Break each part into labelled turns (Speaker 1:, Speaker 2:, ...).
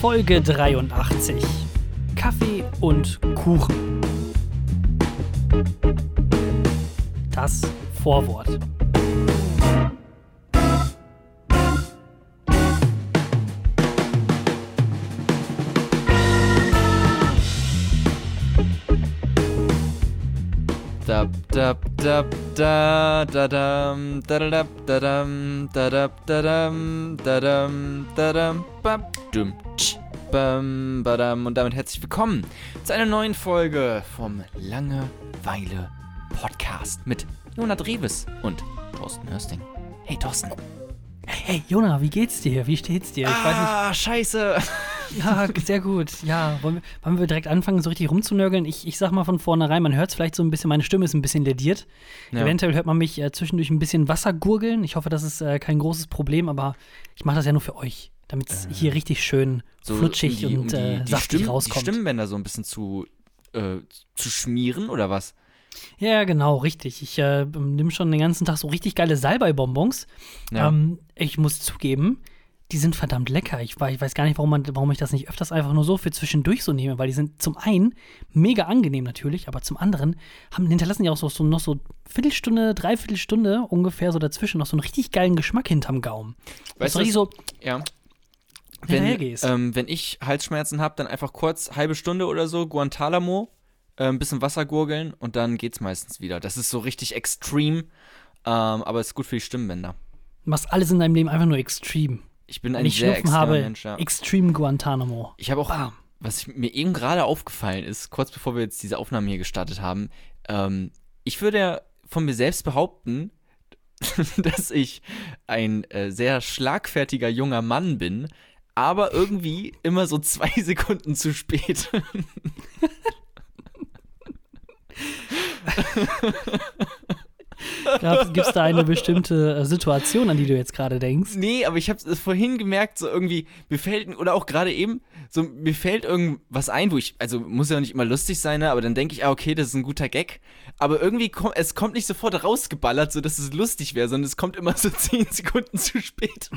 Speaker 1: Folge 83. Kaffee und Kuchen. Das Vorwort.
Speaker 2: Dab, dab, dab, da, da, dam, da, da, dab, da, dam, da, dab, da, dam, da, dam, da, dam, bab, dum, bam, badam. Und damit herzlich willkommen zu einer neuen Folge vom Langeweile Podcast mit Jonah Dreves und Thorsten Hörsting. Hey, Thorsten.
Speaker 1: Hey, hey, Jona, wie geht's dir? Wie steht's dir? Ich
Speaker 2: ah, scheiße.
Speaker 1: Ja, sehr gut. Ja, wollen wir, wollen wir direkt anfangen, so richtig rumzunörgeln? Ich, ich sag mal von vornherein, man hört es vielleicht so ein bisschen, meine Stimme ist ein bisschen lediert.
Speaker 2: Ja.
Speaker 1: Eventuell hört man mich äh, zwischendurch ein bisschen Wasser gurgeln. Ich hoffe, das ist äh, kein großes Problem, aber ich mache das ja nur für euch, damit es hier richtig schön
Speaker 2: So,
Speaker 1: flutschig
Speaker 2: um die, um
Speaker 1: und
Speaker 2: die,
Speaker 1: äh,
Speaker 2: die,
Speaker 1: saftig
Speaker 2: Stimm, die
Speaker 1: rauskommt.
Speaker 2: Stimmbänder so ein bisschen zu, äh, zu schmieren oder was?
Speaker 1: Ja, genau, richtig. Ich äh, nehme schon den ganzen Tag so richtig geile Salbei-Bonbons.
Speaker 2: Ja.
Speaker 1: Ähm, ich muss zugeben, die sind verdammt lecker. Ich, ich weiß gar nicht, warum, man, warum ich das nicht öfters einfach nur so für zwischendurch so nehme, weil die sind zum einen mega angenehm natürlich, aber zum anderen haben, hinterlassen die auch so, so noch so Viertelstunde, Dreiviertelstunde ungefähr so dazwischen noch so einen richtig geilen Geschmack hinterm Gaumen.
Speaker 2: Weißt du,
Speaker 1: so,
Speaker 2: Ja. Wenn, ähm, wenn ich Halsschmerzen habe, dann einfach kurz halbe Stunde oder so Guantanamo, äh, ein bisschen Wasser gurgeln und dann geht's meistens wieder. Das ist so richtig extrem, ähm, aber es ist gut für die Stimmbänder.
Speaker 1: du machst alles in deinem Leben einfach nur extrem.
Speaker 2: Ich bin ein
Speaker 1: ich
Speaker 2: sehr extremer
Speaker 1: habe,
Speaker 2: Mensch, ja.
Speaker 1: Extreme Guantanamo.
Speaker 2: Ich habe auch,
Speaker 1: Bam.
Speaker 2: was mir eben gerade aufgefallen ist, kurz bevor wir jetzt diese Aufnahme hier gestartet haben, ähm, ich würde ja von mir selbst behaupten, dass ich ein äh, sehr schlagfertiger junger Mann bin, aber irgendwie immer so zwei Sekunden zu spät.
Speaker 1: Gibt es da eine bestimmte äh, Situation, an die du jetzt gerade denkst?
Speaker 2: Nee, aber ich habe es vorhin gemerkt, so irgendwie, mir fällt, oder auch gerade eben, so mir fällt irgendwas ein, wo ich, also muss ja nicht immer lustig sein, ne, aber dann denke ich, ah, okay, das ist ein guter Gag. Aber irgendwie kommt, es kommt nicht sofort rausgeballert, so dass es lustig wäre, sondern es kommt immer so zehn Sekunden zu spät.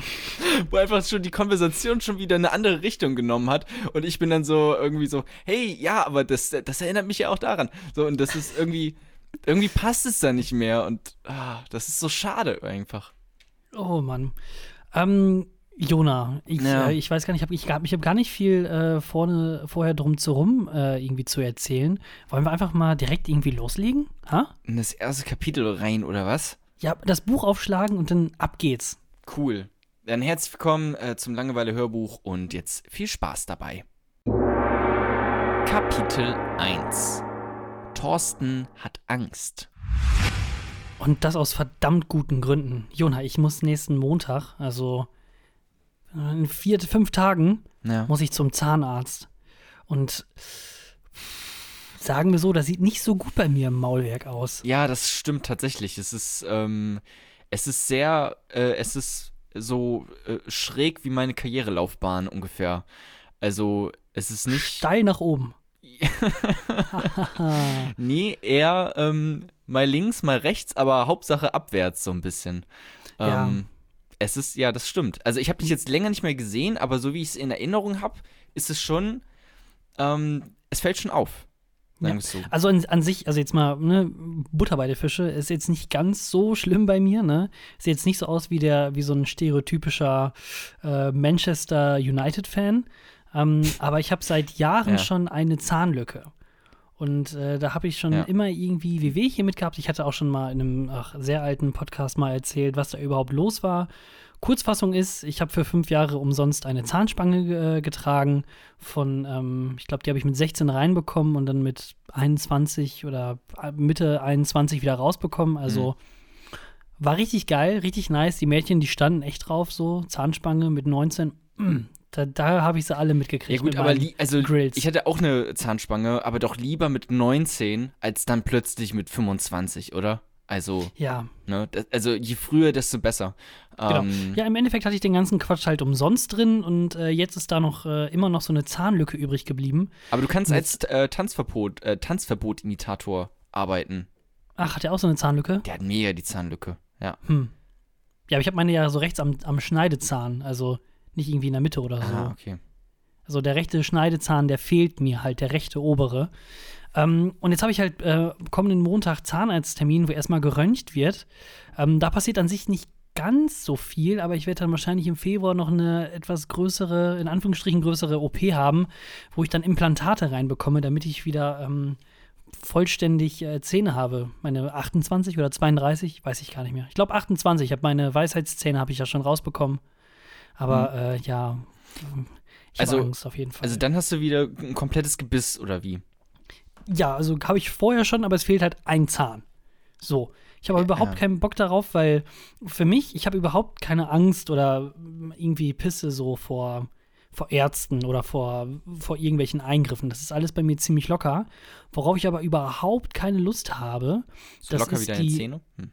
Speaker 2: wo einfach schon die Konversation schon wieder eine andere Richtung genommen hat. Und ich bin dann so irgendwie so, hey, ja, aber das, das erinnert mich ja auch daran. So, und das ist irgendwie, irgendwie passt es da nicht mehr. Und ah, das ist so schade einfach.
Speaker 1: Oh Mann. Ähm, Jona, ich,
Speaker 2: Ja.
Speaker 1: äh, ich weiß gar nicht, ich habe ich, hab- ich hab gar nicht viel äh, vorne, vorher drum zu rum äh, irgendwie zu erzählen. Wollen wir einfach mal direkt irgendwie loslegen? Ha?
Speaker 2: In das erste Kapitel rein, oder was?
Speaker 1: Ja, das Buch aufschlagen und dann ab geht's.
Speaker 2: Cool. Dann herzlich willkommen äh, zum Langeweile-Hörbuch und jetzt viel Spaß dabei. Kapitel 1 Thorsten hat Angst.
Speaker 1: Und das aus verdammt guten Gründen. Jona, ich muss nächsten Montag, also in vier, fünf Tagen,
Speaker 2: Ja.
Speaker 1: muss ich zum Zahnarzt. Und sagen wir so, das sieht nicht so gut bei mir im Maulwerk aus.
Speaker 2: ja, das stimmt tatsächlich. Es ist, ähm, es ist sehr, äh, es ist so äh, schräg wie meine Karrierelaufbahn ungefähr. Also, es ist nicht.
Speaker 1: Steil nach oben.
Speaker 2: Nee, eher ähm, mal links, mal rechts, aber Hauptsache abwärts so ein bisschen.
Speaker 1: Ja.
Speaker 2: Ähm, es ist, ja, das stimmt. Also ich habe dich jetzt länger nicht mehr gesehen, aber so wie ich es in Erinnerung habe, ist es schon, ähm, es fällt schon auf.
Speaker 1: Ja.
Speaker 2: so.
Speaker 1: Also an, an sich, also jetzt mal, ne, Butter bei der Fische, ist jetzt nicht ganz so schlimm bei mir, ne? Sieht jetzt nicht so aus wie der, wie so ein stereotypischer äh, Manchester United-Fan. Ähm, aber ich habe seit Jahren
Speaker 2: Ja.
Speaker 1: schon eine Zahnlücke. Und äh, da habe ich schon
Speaker 2: Ja.
Speaker 1: immer irgendwie WW hier mitgehabt. Ich hatte auch schon mal in einem ach, sehr alten Podcast mal erzählt, was da überhaupt los war. Kurzfassung ist, ich habe für fünf Jahre umsonst eine Zahnspange äh, getragen. Von, ähm, ich glaube, die habe ich mit 16 reinbekommen und dann mit 21 oder äh, Mitte 21 wieder rausbekommen. Also war richtig geil, richtig nice. Die Mädchen, die standen echt drauf, so Zahnspange mit 19. Mm, Da, da habe ich sie alle mitgekriegt.
Speaker 2: Ja gut,
Speaker 1: mit
Speaker 2: aber also
Speaker 1: Grills.
Speaker 2: ich hatte auch eine Zahnspange, aber doch lieber mit 19 als dann plötzlich mit 25, oder? Also,
Speaker 1: ja,
Speaker 2: ne, also je früher, desto besser.
Speaker 1: Genau.
Speaker 2: Ähm,
Speaker 1: Ja, im Endeffekt hatte ich den ganzen Quatsch halt umsonst drin und äh, jetzt ist da noch äh, immer noch so eine Zahnlücke übrig geblieben.
Speaker 2: Aber du kannst als äh, Tanzverbot, äh, Tanzverbot-Imitator arbeiten.
Speaker 1: Ach, hat er auch so eine Zahnlücke?
Speaker 2: Der hat mega die Zahnlücke. Ja.
Speaker 1: Hm. Ja, aber ich habe meine ja so rechts am, am Schneidezahn, also nicht irgendwie in der Mitte oder so.
Speaker 2: Ah, okay.
Speaker 1: Also der rechte Schneidezahn, der fehlt mir halt, der rechte obere. Ähm, und jetzt habe ich halt äh, kommenden Montag Zahnarzttermin, wo erstmal geröntgt wird. Ähm, da passiert an sich nicht ganz so viel, aber ich werde dann wahrscheinlich im Februar noch eine etwas größere, in Anführungsstrichen größere OP haben, wo ich dann Implantate reinbekomme, damit ich wieder ähm, vollständig äh, Zähne habe. Meine 28 oder 32, weiß ich gar nicht mehr. Ich glaube 28. Ich habe meine Weisheitszähne habe ich ja schon rausbekommen. Aber mhm. äh, ja,
Speaker 2: ich also, habe Angst auf jeden Fall. Also dann hast du wieder ein komplettes Gebiss oder wie?
Speaker 1: Ja, also habe ich vorher schon, aber es fehlt halt ein Zahn. So. Ich habe überhaupt ja. keinen Bock darauf, weil für mich, ich habe überhaupt keine Angst oder irgendwie Pisse so vor, vor Ärzten oder vor, vor irgendwelchen Eingriffen. Das ist alles bei mir ziemlich locker. Worauf ich aber überhaupt keine Lust habe,
Speaker 2: so das locker ist wie deine die, Zähne? Hm,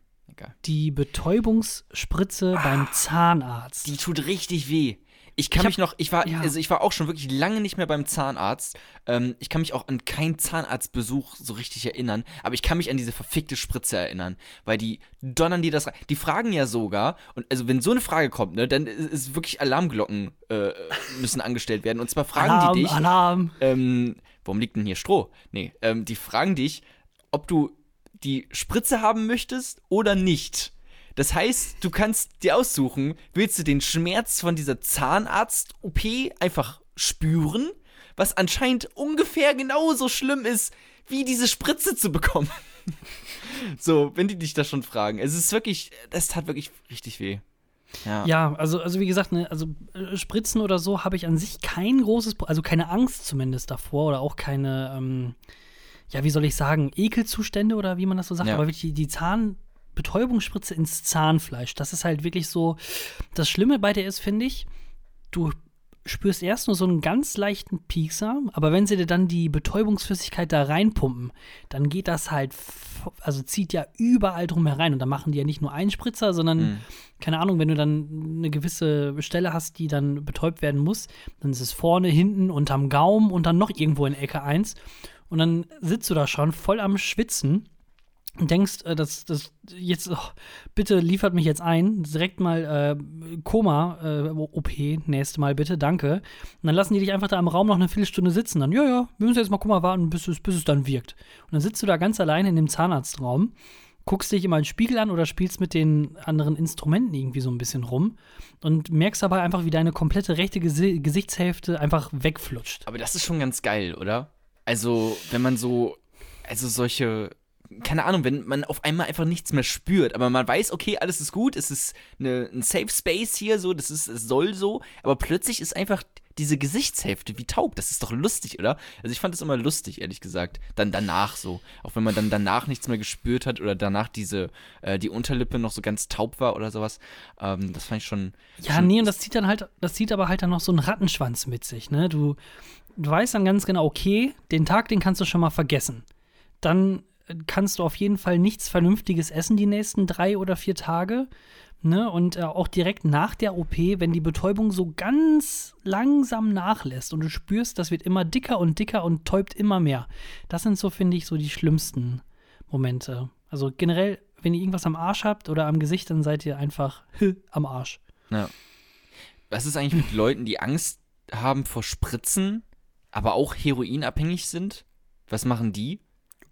Speaker 1: die Betäubungsspritze ah, beim Zahnarzt.
Speaker 2: Die tut richtig weh. Ich kann ich mich noch, ich war, ja. also ich war auch schon wirklich lange nicht mehr beim Zahnarzt. Ähm, ich kann mich auch an keinen Zahnarztbesuch so richtig erinnern, aber ich kann mich an diese verfickte Spritze erinnern, weil die donnern dir das rein. Die fragen ja sogar, und also wenn so eine Frage kommt, ne, dann ist wirklich Alarmglocken äh, müssen angestellt werden. Und zwar fragen
Speaker 1: Alarm,
Speaker 2: die dich.
Speaker 1: Alarm.
Speaker 2: Ähm, warum liegt denn hier Stroh? Nee, ähm, die fragen dich, ob du die Spritze haben möchtest oder nicht. Das heißt, du kannst dir aussuchen, willst du den Schmerz von dieser Zahnarzt-OP einfach spüren, was anscheinend ungefähr genauso schlimm ist, wie diese Spritze zu bekommen. so, wenn die dich da schon fragen. Es ist wirklich, das tat wirklich richtig weh.
Speaker 1: Ja. ja, also, also wie gesagt, ne, also äh, Spritzen oder so habe ich an sich kein großes, also keine Angst zumindest davor oder auch keine, ähm, ja, wie soll ich sagen, Ekelzustände oder wie man das so sagt, ja. aber wirklich die, die Zahn, Betäubungsspritze ins Zahnfleisch. Das ist halt wirklich so. Das Schlimme bei der ist, finde ich, du spürst erst nur so einen ganz leichten Piekser, aber wenn sie dir dann die Betäubungsflüssigkeit da reinpumpen, dann geht das halt, also zieht ja überall drum herein und dann machen die ja nicht nur einen Spritzer, sondern, mhm. keine Ahnung, wenn du dann eine gewisse Stelle hast, die dann betäubt werden muss, dann ist es vorne, hinten, unterm Gaumen und dann noch irgendwo in Ecke 1 und dann sitzt du da schon voll am Schwitzen und denkst, äh, dass das jetzt oh, bitte liefert mich jetzt ein, direkt mal äh, Koma äh, OP nächste Mal bitte, danke. Und dann lassen die dich einfach da im Raum noch eine Viertelstunde sitzen. Dann ja ja, wir müssen jetzt mal Koma warten, bis es, bis es dann wirkt. Und dann sitzt du da ganz alleine in dem Zahnarztraum, guckst dich immer einen Spiegel an oder spielst mit den anderen Instrumenten irgendwie so ein bisschen rum und merkst dabei einfach, wie deine komplette rechte Gesi Gesichtshälfte einfach wegflutscht.
Speaker 2: Aber das ist schon ganz geil, oder? Also wenn man so also solche keine Ahnung, wenn man auf einmal einfach nichts mehr spürt, aber man weiß, okay, alles ist gut, es ist eine, ein Safe Space hier, so, das ist, es soll so, aber plötzlich ist einfach diese Gesichtshälfte wie taub. Das ist doch lustig, oder? Also ich fand das immer lustig, ehrlich gesagt. Dann danach so. Auch wenn man dann danach nichts mehr gespürt hat oder danach diese, äh, die Unterlippe noch so ganz taub war oder sowas. Ähm, das fand ich schon.
Speaker 1: Ja,
Speaker 2: schon
Speaker 1: nee, und das zieht dann halt, das zieht aber halt dann noch so einen Rattenschwanz mit sich, ne? Du, du weißt dann ganz genau, okay, den Tag, den kannst du schon mal vergessen. Dann kannst du auf jeden Fall nichts Vernünftiges essen die nächsten drei oder vier Tage. Ne? Und äh, auch direkt nach der OP, wenn die Betäubung so ganz langsam nachlässt und du spürst, das wird immer dicker und dicker und täubt immer mehr. Das sind so, finde ich, so die schlimmsten Momente. Also generell, wenn ihr irgendwas am Arsch habt oder am Gesicht, dann seid ihr einfach am Arsch.
Speaker 2: Ja. Was ist eigentlich mit Leuten, die Angst haben vor Spritzen, aber auch heroinabhängig sind? Was machen die?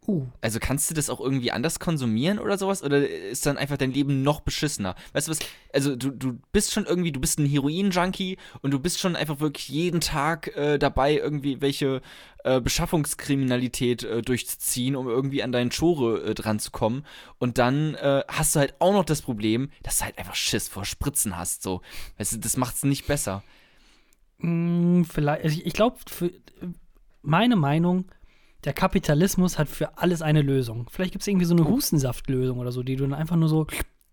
Speaker 2: Uh. Also kannst du das auch irgendwie anders konsumieren oder sowas? Oder ist dann einfach dein Leben noch beschissener? Weißt du was? Also du, du bist schon irgendwie, du bist ein Heroin-Junkie und du bist schon einfach wirklich jeden Tag äh, dabei, irgendwie welche äh, Beschaffungskriminalität äh, durchzuziehen, um irgendwie an deinen Chore äh, dran zu kommen. Und dann äh, hast du halt auch noch das Problem, dass du halt einfach Schiss vor Spritzen hast. So. Weißt du, das macht es nicht besser.
Speaker 1: Mm, vielleicht, also ich, ich glaube, meine Meinung, der Kapitalismus hat für alles eine Lösung. Vielleicht gibt es irgendwie so eine Hustensaftlösung oder so, die du dann einfach nur so.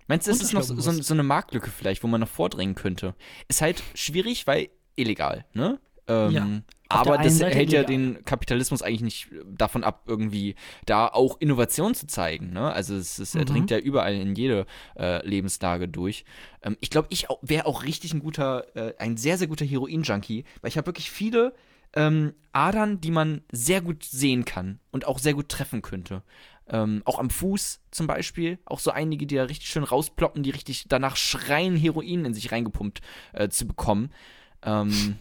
Speaker 2: Meinst du, ist es noch so, so, eine Marktlücke vielleicht, wo man noch vordringen könnte? Ist halt schwierig, weil illegal, ne? Ähm, ja, aber das Seite hält ja den Kapitalismus eigentlich nicht davon ab, irgendwie da auch Innovation zu zeigen. Ne? Also es, es mhm. dringt ja überall in jede äh, Lebenslage durch. Ähm, ich glaube, ich wäre auch richtig ein guter, äh, ein sehr, sehr guter Heroin-Junkie, weil ich habe wirklich viele ähm, Adern, die man sehr gut sehen kann und auch sehr gut treffen könnte. Ähm, auch am Fuß zum Beispiel. Auch so einige, die da richtig schön rausploppen, die richtig danach schreien, Heroin in sich reingepumpt äh, zu bekommen. Ähm,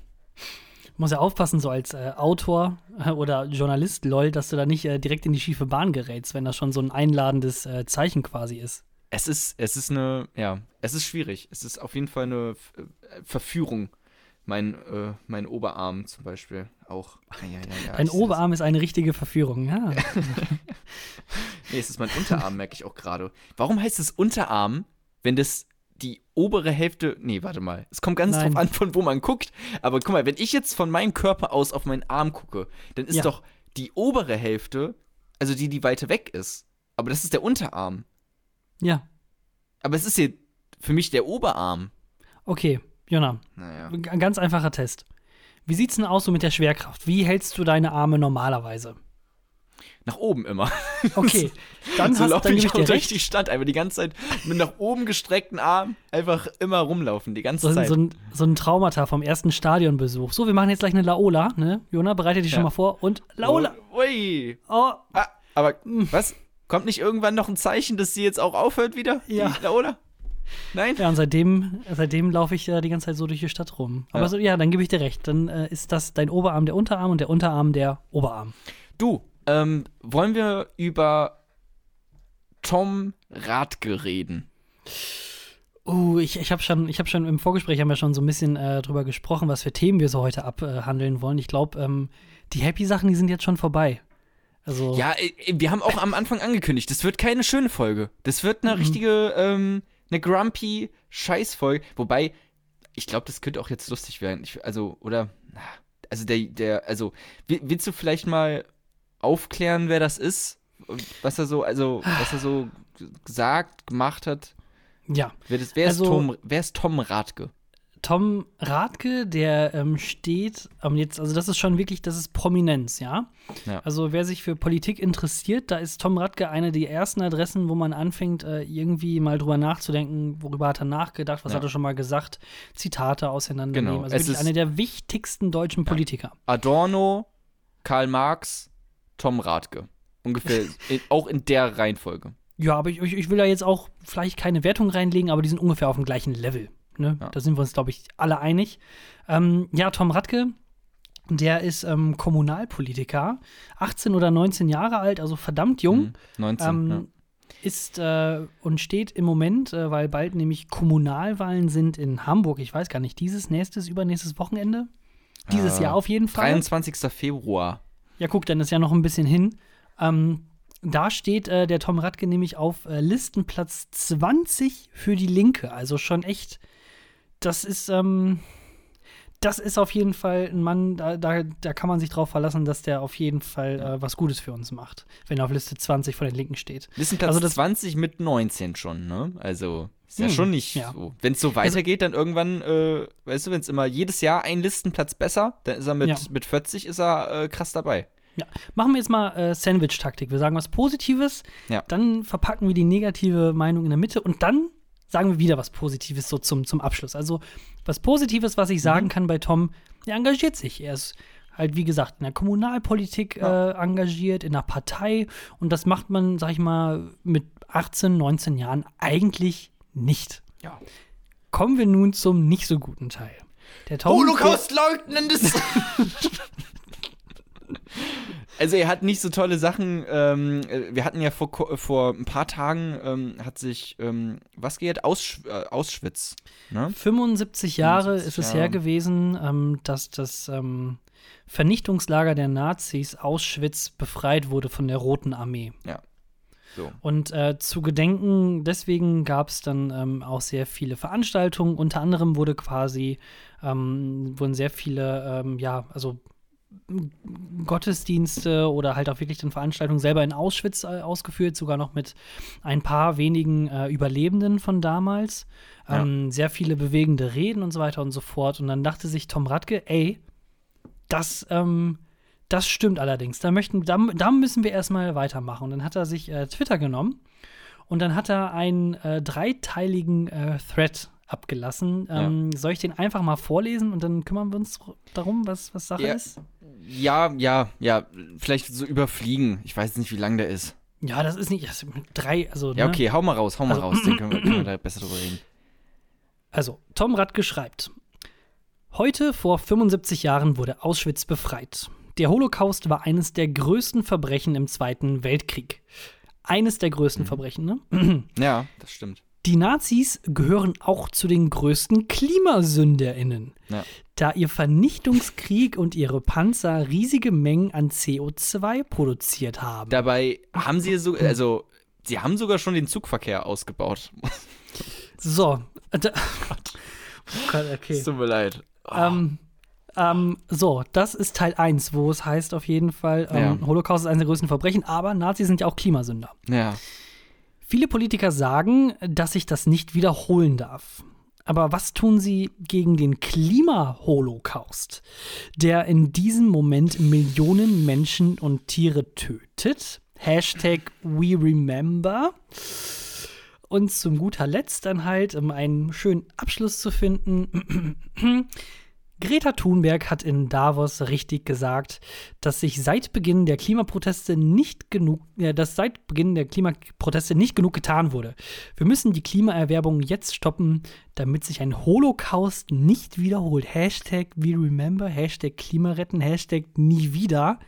Speaker 1: muss ja aufpassen, so als äh, Autor äh, oder Journalist, lol, dass du da nicht äh, direkt in die schiefe Bahn gerätst, wenn das schon so ein einladendes äh, Zeichen quasi ist.
Speaker 2: Es ist, es ist eine, ja, es ist schwierig. Es ist auf jeden Fall eine äh, Verführung. Mein, mein Oberarm zum Beispiel auch. Ja, ja, ja,
Speaker 1: Dein. Oberarm ist eine richtige Verführung, ja.
Speaker 2: Nee, es ist mein Unterarm, merke ich auch gerade. Warum heißt es Unterarm, wenn das die obere Hälfte. Nee, warte mal. Es kommt ganz
Speaker 1: Nein.
Speaker 2: drauf an, von wo man guckt. Aber guck mal, wenn ich jetzt von meinem Körper aus auf meinen Arm gucke, dann ist
Speaker 1: Ja.
Speaker 2: doch die obere Hälfte, also die, die weiter weg ist. Aber das ist der Unterarm.
Speaker 1: Ja,
Speaker 2: Aber es ist hier für mich der Oberarm.
Speaker 1: okay, Jona,
Speaker 2: Naja.
Speaker 1: ein ganz einfacher Test. Wie sieht's denn aus so mit der Schwerkraft? Wie hältst du deine Arme normalerweise?
Speaker 2: Nach oben immer.
Speaker 1: Okay, dann,
Speaker 2: so
Speaker 1: hast,
Speaker 2: laufe
Speaker 1: dann
Speaker 2: ich auch durch die Stadt. Einfach die ganze Zeit mit nach oben gestreckten Arm einfach immer rumlaufen. Die ganze
Speaker 1: So,
Speaker 2: Zeit.
Speaker 1: so, ein, so ein Traumata vom ersten Stadionbesuch. So, wir machen jetzt gleich eine Laola, ne? Jona, bereite dich
Speaker 2: Ja.
Speaker 1: schon mal vor. Und Laola.
Speaker 2: Oh, ui.
Speaker 1: Oh,
Speaker 2: Ah, aber was? Kommt nicht irgendwann noch ein Zeichen, dass sie jetzt auch aufhört wieder?
Speaker 1: Ja.
Speaker 2: Die Laola? Nein?
Speaker 1: Ja, und seitdem, seitdem laufe ich äh, die ganze Zeit so durch die Stadt rum. Aber
Speaker 2: Ja.
Speaker 1: so, ja, dann gebe ich dir recht. Dann äh, ist das dein Oberarm der Unterarm und der Unterarm der Oberarm.
Speaker 2: Du, ähm, wollen wir über Tom Radke reden?
Speaker 1: Uh, ich, ich habe schon, ich hab schon im Vorgespräch haben wir schon so ein bisschen äh, drüber gesprochen, was für Themen wir so heute abhandeln wollen. Ich glaube, ähm, die Happy-Sachen, die sind jetzt schon vorbei. Also,
Speaker 2: Ja, äh, wir haben auch am Anfang angekündigt, das wird keine schöne Folge. Das wird eine richtige, ähm, eine grumpy Scheißfolge. Wobei, ich glaube, das könnte auch jetzt lustig werden. Ich, also, oder, also der, der, also, wi- willst du vielleicht mal aufklären, wer das ist? Was er so, also, was er so gesagt, gemacht hat?
Speaker 1: ja.
Speaker 2: Wer, das, wer, ist,
Speaker 1: Also-
Speaker 2: Tom, wer ist Tom Radke?
Speaker 1: Tom Radke, der ähm, steht ähm, jetzt, also das ist schon wirklich, das ist Prominenz, ja?
Speaker 2: Ja.
Speaker 1: Also wer sich für Politik interessiert, da ist Tom Radke eine der ersten Adressen, wo man anfängt, äh, irgendwie mal drüber nachzudenken, worüber hat er nachgedacht, was
Speaker 2: Ja.
Speaker 1: hat er schon mal gesagt, Zitate auseinandernehmen.
Speaker 2: Genau,
Speaker 1: Also
Speaker 2: es
Speaker 1: wirklich
Speaker 2: ist-
Speaker 1: einer der wichtigsten deutschen Politiker.
Speaker 2: Adorno, Karl Marx, Tom Radke. Ungefähr, in, auch in der Reihenfolge.
Speaker 1: Ja, aber ich, ich will da jetzt auch vielleicht keine Wertung reinlegen, aber die sind ungefähr auf dem gleichen Level. Ne?
Speaker 2: Ja.
Speaker 1: Da sind wir uns, glaube ich, alle einig. Ähm, ja, Tom Radke, der ist ähm, Kommunalpolitiker, 18 oder 19 Jahre alt, also verdammt jung.
Speaker 2: Mhm, 19.
Speaker 1: Ähm,
Speaker 2: ja.
Speaker 1: Ist äh, und steht im Moment, äh, weil bald nämlich Kommunalwahlen sind in Hamburg. Ich weiß gar nicht, dieses, nächstes, übernächstes Wochenende? Dieses
Speaker 2: Äh,
Speaker 1: Jahr auf jeden Fall.
Speaker 2: 23. Februar.
Speaker 1: Ja, guck, dann ist ja noch ein bisschen hin. Ähm, da steht äh, der Tom Radke nämlich auf äh, Listenplatz 20 für die Linke. Also schon echt, das ist, ähm, das ist auf jeden Fall ein Mann, da, da, da kann man sich drauf verlassen, dass der auf jeden Fall äh, was Gutes für uns macht, wenn er auf Liste 20 von den Linken steht.
Speaker 2: Listenplatz
Speaker 1: Also das-
Speaker 2: 20 mit 19 schon, ne? Also, ist ja
Speaker 1: Hm,
Speaker 2: schon nicht
Speaker 1: ja.
Speaker 2: so. Wenn es so weitergeht, dann irgendwann, äh, weißt du, wenn es immer jedes Jahr ein Listenplatz besser, dann ist er mit,
Speaker 1: Ja.
Speaker 2: mit 40 ist er äh, krass dabei.
Speaker 1: Ja, machen wir jetzt mal äh, Sandwich-Taktik. Wir sagen was Positives,
Speaker 2: Ja.
Speaker 1: dann verpacken wir die negative Meinung in der Mitte und dann sagen wir wieder was Positives so zum, zum Abschluss. Also was Positives, was ich
Speaker 2: Mhm.
Speaker 1: sagen kann bei Tom, er engagiert sich. Er ist halt, wie gesagt, in der Kommunalpolitik
Speaker 2: Ja.
Speaker 1: äh, engagiert, in der Partei und das macht man, sag ich mal, mit 18, 19 Jahren eigentlich nicht.
Speaker 2: Ja.
Speaker 1: Kommen wir nun zum nicht so guten Teil. Der Tom,
Speaker 2: Holocaust-Leugnen des. Also er hat nicht so tolle Sachen. Ähm, äh, wir hatten ja vor, ko- vor ein paar Tagen ähm, hat sich ähm, was geht Aus, äh, Auschwitz. Ne?
Speaker 1: 75 Jahre
Speaker 2: 75
Speaker 1: ist es
Speaker 2: Jahre.
Speaker 1: her gewesen, ähm, dass das ähm, Vernichtungslager der Nazis Auschwitz befreit wurde von der Roten Armee.
Speaker 2: So.
Speaker 1: Und äh, zu Gedenken, deswegen gab es dann ähm, auch sehr viele Veranstaltungen. Unter anderem wurde quasi, ähm, wurden sehr viele, ähm, ja, also Gottesdienste oder halt auch wirklich dann Veranstaltungen selber in Auschwitz äh, ausgeführt, sogar noch mit ein paar wenigen äh, Überlebenden von damals.
Speaker 2: Ja.
Speaker 1: Ähm, Sehr viele bewegende Reden und so weiter und so fort. Und dann dachte sich Tom Radke, ey, das, ähm, das stimmt allerdings. Da, möchten, da, da müssen wir erstmal weitermachen. Und dann hat er sich äh, Twitter genommen und dann hat er einen äh, dreiteiligen äh, Thread abgelassen. Ähm, Soll ich den einfach mal vorlesen und dann kümmern wir uns darum, was, was Sache
Speaker 2: Ja.
Speaker 1: ist?
Speaker 2: Ja, ja, ja. Vielleicht so überfliegen. Ich weiß nicht, wie lang der ist.
Speaker 1: Ja, das ist nicht das sind drei, also
Speaker 2: Ja,
Speaker 1: ne?
Speaker 2: okay, hau mal raus, hau mal
Speaker 1: Also-
Speaker 2: raus. Dann können wir, können wir da besser drüber reden.
Speaker 1: Also, Tom Radke schreibt: Heute, vor 75 Jahren, wurde Auschwitz befreit. Der Holocaust war eines der größten Verbrechen im Zweiten Weltkrieg. Eines der größten Verbrechen, ne?
Speaker 2: Ja, das stimmt.
Speaker 1: Die Nazis gehören auch zu den größten KlimasünderInnen,
Speaker 2: Ja.
Speaker 1: da ihr Vernichtungskrieg und ihre Panzer riesige Mengen an CO2 produziert haben.
Speaker 2: Dabei haben sie so, also, sie haben sogar schon den Zugverkehr ausgebaut.
Speaker 1: so. äh, Da, oh Gott, okay.
Speaker 2: Es tut mir leid.
Speaker 1: Ähm, ähm, so, das ist Teil 1, wo es heißt auf jeden Fall, ähm,
Speaker 2: Ja.
Speaker 1: Holocaust ist eines der größten Verbrechen, aber Nazis sind ja auch Klimasünder.
Speaker 2: Ja.
Speaker 1: Viele Politiker sagen, dass sich das nicht wiederholen darf. Aber was tun sie gegen den Klimaholocaust, der in diesem Moment Millionen Menschen und Tiere tötet? Hashtag We Remember. Und zum guter Letzt dann halt, um einen schönen Abschluss zu finden, Greta Thunberg hat in Davos richtig gesagt, dass sich seit Beginn der Klimaproteste nicht genug, äh, dass seit Beginn der Klimaproteste nicht genug getan wurde. Wir müssen die Klimaerwerbung jetzt stoppen, damit sich ein Holocaust nicht wiederholt. Hashtag We Remember, Hashtag Klimaretten, Hashtag Nie wieder.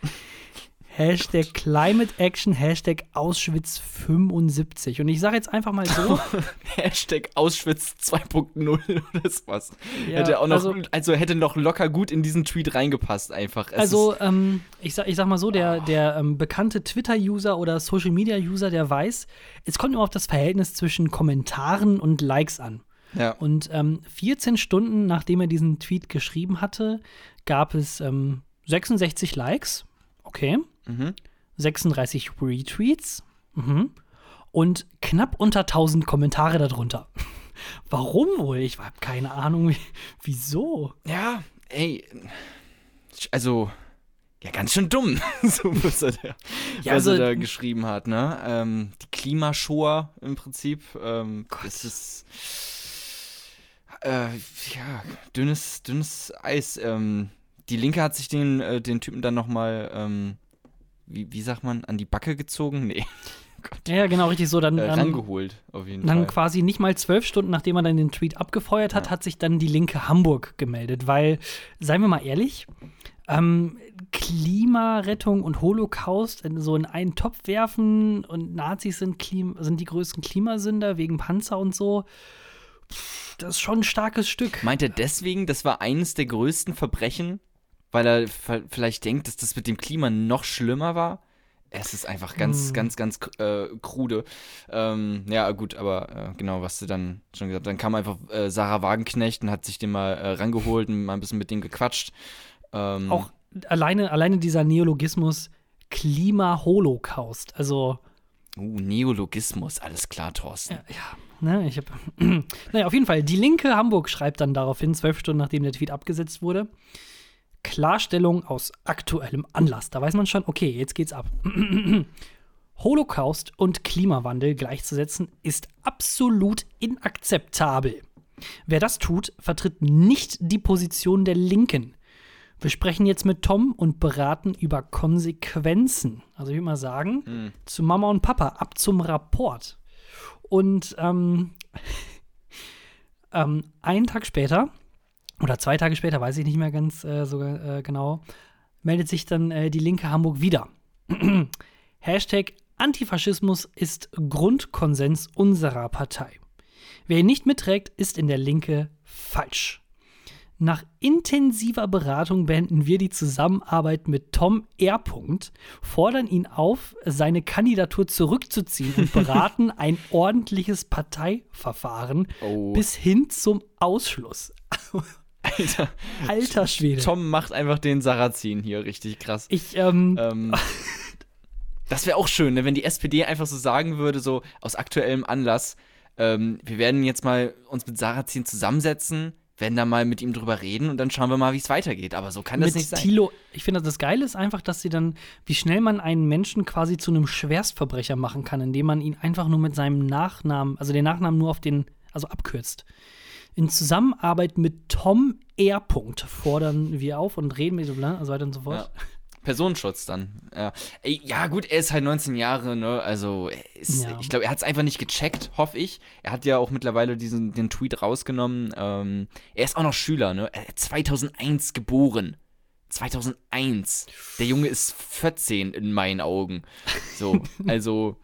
Speaker 1: Hashtag Climate Action, Hashtag Auschwitz 75. Und ich sage jetzt einfach mal so,
Speaker 2: Hashtag Auschwitz 2.0 oder sowas.
Speaker 1: Ja,
Speaker 2: hätte auch noch,
Speaker 1: also-
Speaker 2: also, hätte noch locker gut in diesen Tweet reingepasst, einfach. Es
Speaker 1: Also, ähm, ich, sag, ich sag mal so, der, der ähm, bekannte Twitter-User oder Social-Media-User, der weiß, es kommt immer auf das Verhältnis zwischen Kommentaren und Likes an.
Speaker 2: ja.
Speaker 1: Und ähm, 14 Stunden nachdem er diesen Tweet geschrieben hatte, gab es ähm, 66 Likes. Okay.
Speaker 2: Mhm.
Speaker 1: 36 Retweets. Mhm. Und knapp unter 1000 Kommentare darunter. Warum wohl? Ich habe keine Ahnung, wie, wieso.
Speaker 2: ja, ey. Also, ja, ganz schön dumm, so was er da,
Speaker 1: Ja,
Speaker 2: was
Speaker 1: also-
Speaker 2: er da geschrieben hat, ne? Ähm, die Klimashower im Prinzip. Ähm, das ist. Äh, ja, dünnes, dünnes Eis. Ähm, die Linke hat sich den, äh, den Typen dann nochmal, ähm, wie, wie sagt man, an die Backe gezogen? Nee. Gott.
Speaker 1: Ja, ja, genau, richtig so. Dann,
Speaker 2: Äh,
Speaker 1: ähm,
Speaker 2: rangeholt, auf jeden
Speaker 1: Dann
Speaker 2: Fall.
Speaker 1: quasi nicht mal zwölf Stunden, nachdem er dann den Tweet abgefeuert hat, hat sich dann die Linke Hamburg gemeldet. Weil, seien wir mal ehrlich, ähm, Klimarettung und Holocaust in so in einen Topf werfen und Nazis sind, Klim sind die größten Klimasünder wegen Panzer und so. Pff, Das ist schon ein starkes Stück.
Speaker 2: Meint er deswegen, das war eines der größten Verbrechen, weil er vielleicht denkt, dass das mit dem Klima noch schlimmer war? Es ist einfach ganz,
Speaker 1: Hm.
Speaker 2: ganz, ganz äh, krude. Ähm, ja, gut, aber äh, genau, was du dann schon gesagt hast. Dann kam einfach äh, Sarah Wagenknecht und hat sich den mal äh, rangeholt und mal ein bisschen mit dem gequatscht. Ähm,
Speaker 1: Auch alleine, alleine dieser Neologismus Klima-Holocaust. Also,
Speaker 2: Uh, Neologismus, alles klar, Thorsten.
Speaker 1: Ja, ja ne, ich habe. naja, auf jeden Fall. Die Linke Hamburg schreibt dann daraufhin, zwölf Stunden nachdem der Tweet abgesetzt wurde. Klarstellung aus aktuellem Anlass. Da weiß man schon, okay, jetzt geht's ab. Holocaust und Klimawandel gleichzusetzen ist absolut inakzeptabel. Wer das tut, vertritt nicht die Position der Linken. Wir sprechen jetzt mit Tom und beraten über Konsequenzen. Also ich würde mal sagen, zu Mama und Papa, ab zum Rapport. Und ähm, ähm, einen Tag später, oder zwei Tage später, weiß ich nicht mehr ganz äh, so äh, genau, meldet sich dann äh, die linke Hamburg wieder. Hashtag Antifaschismus ist Grundkonsens unserer Partei. Wer ihn nicht mitträgt, ist in der Linke falsch. Nach intensiver Beratung beenden wir die Zusammenarbeit mit Tom R. fordern ihn auf, seine Kandidatur zurückzuziehen und beraten ein ordentliches Parteiverfahren
Speaker 2: Oh.
Speaker 1: bis hin zum Ausschluss.
Speaker 2: Alter.
Speaker 1: Alter Schwede.
Speaker 2: Tom macht einfach den Sarrazin hier richtig krass.
Speaker 1: Ich, ähm,
Speaker 2: Ähm, das wäre auch schön, ne, wenn die SPD einfach so sagen würde, so aus aktuellem Anlass, ähm, wir werden jetzt mal uns mit Sarrazin zusammensetzen, werden da mal mit ihm drüber reden und dann schauen wir mal, wie es weitergeht. Aber so kann das
Speaker 1: mit
Speaker 2: nicht sein.
Speaker 1: Thilo, ich finde, das Geile ist einfach, dass sie dann, wie schnell man einen Menschen quasi zu einem Schwerstverbrecher machen kann, indem man ihn einfach nur mit seinem Nachnamen, also den Nachnamen nur auf den, also abkürzt. In Zusammenarbeit mit Tom R. fordern wir auf und reden mit so, bla, so weiter und so fort.
Speaker 2: Personenschutz dann. Ja. Ja, gut, er ist halt 19 Jahre, ne? Also, ist,
Speaker 1: Ja.
Speaker 2: ich glaube, er hat es einfach nicht gecheckt, hoffe ich. Er hat ja auch mittlerweile diesen, den Tweet rausgenommen. Ähm, er ist auch noch Schüler, ne? Er ist 2001 geboren. 2001. Der Junge ist 14 in meinen Augen. So, also.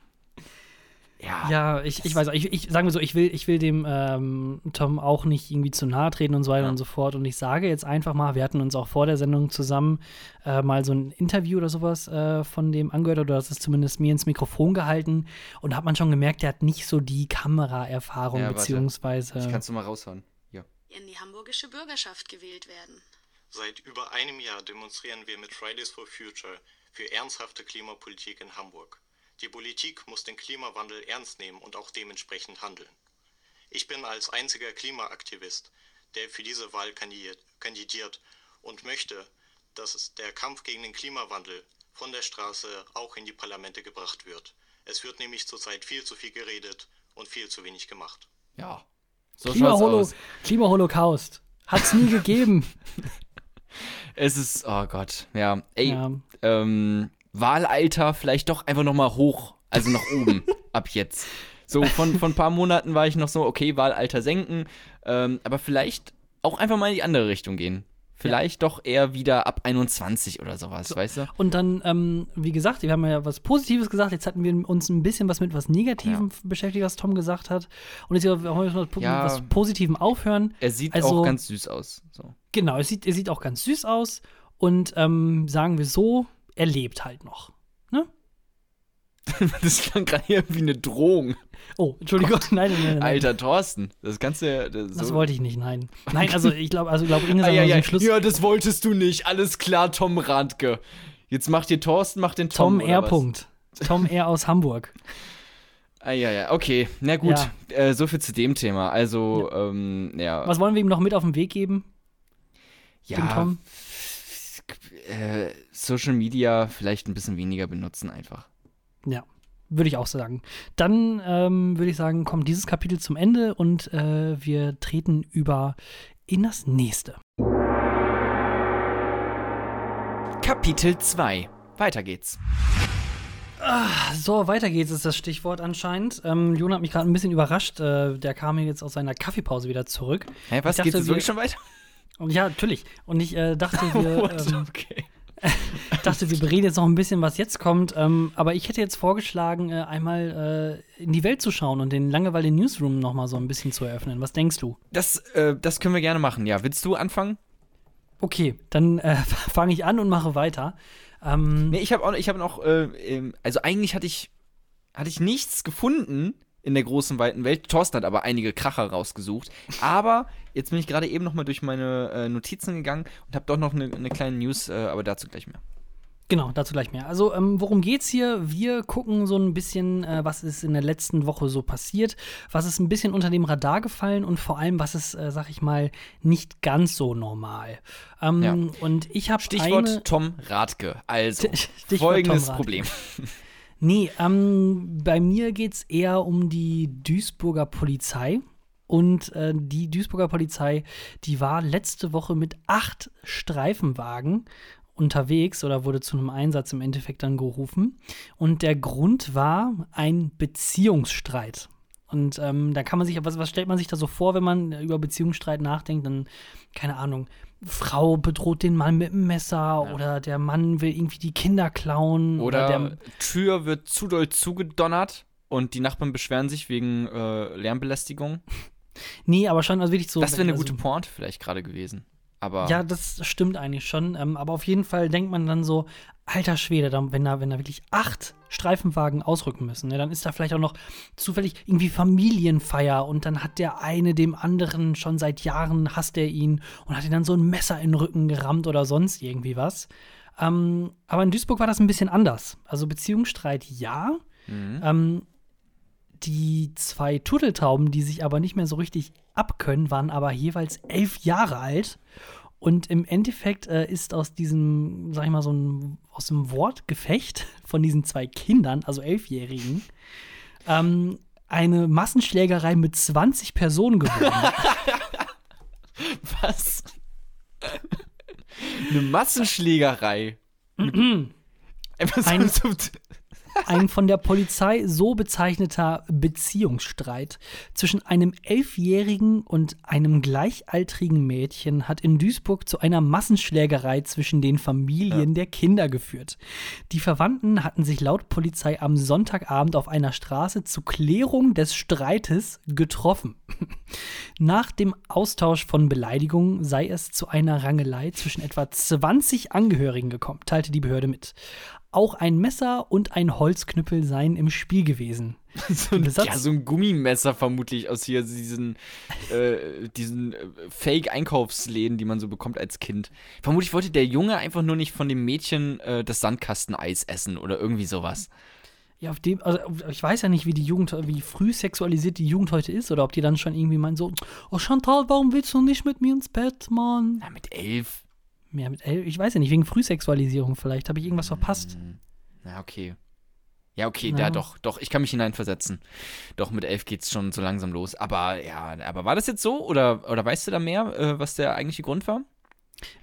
Speaker 2: Ja.
Speaker 1: Ja, ich, ich weiß auch, ich, ich sagen wir so, ich will, ich will dem ähm, Tom auch nicht irgendwie zu nahe treten und so weiter
Speaker 2: Ja.
Speaker 1: und so fort. Und ich sage jetzt einfach mal, wir hatten uns auch vor der Sendung zusammen äh, mal so ein Interview oder sowas äh, von dem angehört, oder das ist zumindest mir ins Mikrofon gehalten. Und da hat man schon gemerkt, der hat nicht so die Kameraerfahrung,
Speaker 2: Ja, warte.
Speaker 1: beziehungsweise.
Speaker 2: Ich kannst du mal raushauen. Ja.
Speaker 3: in die hamburgische Bürgerschaft gewählt werden.
Speaker 4: Seit über einem Jahr demonstrieren wir mit Fridays for Future für ernsthafte Klimapolitik in Hamburg. Die Politik muss den Klimawandel ernst nehmen und auch dementsprechend handeln. Ich bin als einziger Klimaaktivist, der für diese Wahl kandidiert, und möchte, dass der Kampf gegen den Klimawandel von der Straße auch in die Parlamente gebracht wird. Es wird nämlich zurzeit viel zu viel geredet und viel zu wenig gemacht.
Speaker 2: Ja. So
Speaker 1: Klimaholo
Speaker 2: aus.
Speaker 1: Klimaholocaust. Hat's nie gegeben.
Speaker 2: Es ist, oh Gott, ja. Ey,
Speaker 1: Ja.
Speaker 2: ähm, Wahlalter vielleicht doch einfach nochmal hoch, also nach oben, ab jetzt. So, von, von ein paar Monaten war ich noch so, okay, Wahlalter senken, ähm, aber vielleicht auch einfach mal in die andere Richtung gehen. Vielleicht doch eher wieder ab 21 oder sowas, weißt du?
Speaker 1: Und dann, ähm, wie gesagt, wir haben ja was Positives gesagt. Jetzt hatten wir uns ein bisschen was mit was Negativem beschäftigt, was Tom gesagt hat. Und jetzt wollen wir mit
Speaker 2: Ja.
Speaker 1: was Positivem aufhören.
Speaker 2: Er sieht
Speaker 1: Also-
Speaker 2: auch ganz süß aus. So.
Speaker 1: Genau, es sieht, er sieht auch ganz süß aus. Und ähm, sagen wir so, er lebt halt noch. Ne?
Speaker 2: Das klang gerade irgendwie eine Drohung.
Speaker 1: Oh, Entschuldigung. Nein, nein, nein. nein.
Speaker 2: Alter Thorsten, das Ganze. Das, so.
Speaker 1: Das wollte ich nicht, nein. Nein, also ich glaube, also glaube Inge
Speaker 2: Ah, ja, ja.
Speaker 1: Schluss.
Speaker 2: ja, das wolltest du nicht. Alles klar, Tom Radke. Jetzt macht ihr Thorsten, macht den Tom.
Speaker 1: Tom R. Punkt. Tom R. aus Hamburg.
Speaker 2: Ah, ja, ja, okay. Na gut, äh, so viel zu dem Thema. Also, ja. Ähm, ja.
Speaker 1: Was wollen wir ihm noch mit auf den Weg geben?
Speaker 2: ja,
Speaker 1: Tom?
Speaker 2: Äh, Social Media vielleicht ein bisschen weniger benutzen einfach.
Speaker 1: Ja, würde ich auch sagen. Dann ähm, würde ich sagen, kommt dieses Kapitel zum Ende und äh, wir treten über in das nächste.
Speaker 2: Kapitel 2. Weiter geht's.
Speaker 1: So, weiter geht's, ist das Stichwort anscheinend. Ähm, Jon hat mich gerade ein bisschen überrascht. Äh, der kam hier jetzt aus seiner Kaffeepause wieder zurück.
Speaker 2: Hä, was?
Speaker 1: Ich
Speaker 2: Geht's
Speaker 1: dachte,
Speaker 2: jetzt wirklich
Speaker 1: wir-
Speaker 2: schon weiter?
Speaker 1: Und ja, natürlich. Und ich äh, dachte, wir,
Speaker 2: What?
Speaker 1: ähm,
Speaker 2: okay.
Speaker 1: dachte, wir bereden jetzt noch ein bisschen, was jetzt kommt. Ähm, aber ich hätte jetzt vorgeschlagen, äh, einmal äh, in die Welt zu schauen und den Langeweile Newsroom noch mal so ein bisschen zu eröffnen. Was denkst du?
Speaker 2: Das, äh, das können wir gerne machen, ja. Willst du anfangen?
Speaker 1: Okay, dann äh, fange ich an und mache weiter. Ähm,
Speaker 2: Nee, ich habe auch, ich habe noch, äh, also eigentlich hatte ich, hatte ich nichts gefunden in der großen weiten Welt. Thorsten hat aber einige Kracher rausgesucht. Aber jetzt bin ich gerade eben noch mal durch meine äh, Notizen gegangen und habe doch noch eine, eine kleine News, äh, aber dazu gleich mehr.
Speaker 1: Genau, dazu gleich mehr. Also, ähm, worum geht's hier? Wir gucken so ein bisschen, äh, was ist in der letzten Woche so passiert, was ist ein bisschen unter dem Radar gefallen und vor allem, was ist, äh, sag ich mal, nicht ganz so normal. Ähm,
Speaker 2: Ja.
Speaker 1: Und ich habe
Speaker 2: Stichwort
Speaker 1: eine
Speaker 2: Tom Radke. Also,
Speaker 1: Stichwort
Speaker 2: folgendes
Speaker 1: Radke.
Speaker 2: Problem.
Speaker 1: Nee, ähm, bei mir geht es eher um die Duisburger Polizei. Und äh, die Duisburger Polizei, die war letzte Woche mit acht Streifenwagen unterwegs oder wurde zu einem Einsatz im Endeffekt dann gerufen. Und der Grund war ein Beziehungsstreit. Und ähm, da kann man sich, was, was stellt man sich da so vor, wenn man über Beziehungsstreit nachdenkt? Dann, keine Ahnung, Frau bedroht den Mann mit dem Messer oder der Mann will irgendwie die Kinder klauen
Speaker 2: Oder
Speaker 1: der,
Speaker 2: Tür wird zu doll zugedonnert und die Nachbarn beschweren sich wegen äh, Lärmbelästigung.
Speaker 1: Nee, aber schon, also wirklich so.
Speaker 2: das wäre eine
Speaker 1: also,
Speaker 2: gute Pointe vielleicht gerade gewesen. Aber
Speaker 1: Ja, das stimmt eigentlich schon. Ähm, aber auf jeden Fall denkt man dann so, alter Schwede, dann, wenn, da, wenn da wirklich acht Streifenwagen ausrücken müssen, ne, dann ist da vielleicht auch noch zufällig irgendwie Familienfeier und dann hat der eine dem anderen schon seit Jahren hasst er ihn und hat ihm dann so ein Messer in den Rücken gerammt oder sonst irgendwie was. Ähm, aber in Duisburg war das ein bisschen anders. Also Beziehungsstreit ja.
Speaker 2: Mhm.
Speaker 1: Ähm, die zwei Turteltauben, die sich aber nicht mehr so richtig abkönnen, waren aber jeweils elf Jahre alt. Und im Endeffekt äh, ist aus diesem, sag ich mal, so ein, aus dem Wortgefecht von diesen zwei Kindern, also Elfjährigen, ähm, eine Massenschlägerei mit 20 Personen geworden.
Speaker 2: was? eine Massenschlägerei. Einfach
Speaker 1: Ein-
Speaker 2: so, so,
Speaker 1: Ein von der Polizei so bezeichneter Beziehungsstreit zwischen einem elfjährigen und einem gleichaltrigen Mädchen hat in Duisburg zu einer Massenschlägerei zwischen den Familien der Kinder geführt. Die Verwandten hatten sich laut Polizei am Sonntagabend auf einer Straße zur Klärung des Streites getroffen. Nach dem Austausch von Beleidigungen sei es zu einer Rangelei zwischen etwa 20 Angehörigen gekommen, teilte die Behörde mit. Auch ein Messer und ein Holzknüppel seien im Spiel gewesen.
Speaker 2: so, ein, ja, so ein Gummimesser vermutlich aus hier diesen, äh, diesen äh, Fake-Einkaufsläden, die man so bekommt als Kind. Vermutlich wollte der Junge einfach nur nicht von dem Mädchen äh, das Sandkasteneis essen oder irgendwie sowas.
Speaker 1: Ja, auf dem, also ich weiß ja nicht, wie die Jugend, wie früh sexualisiert die Jugend heute ist, oder ob die dann schon irgendwie meinen so, oh Chantal, warum willst du nicht mit mir ins Bett, Mann?
Speaker 2: Na, mit elf.
Speaker 1: Ja, mit elf, ich weiß ja nicht, wegen Frühsexualisierung vielleicht, habe ich irgendwas verpasst.
Speaker 2: Na, okay. Ja, okay,
Speaker 1: Ja.
Speaker 2: da doch, doch, ich kann mich hineinversetzen. Doch, mit elf geht's schon so langsam los. Aber ja, aber war das jetzt so? Oder, oder weißt du da mehr, äh, was der eigentliche Grund war?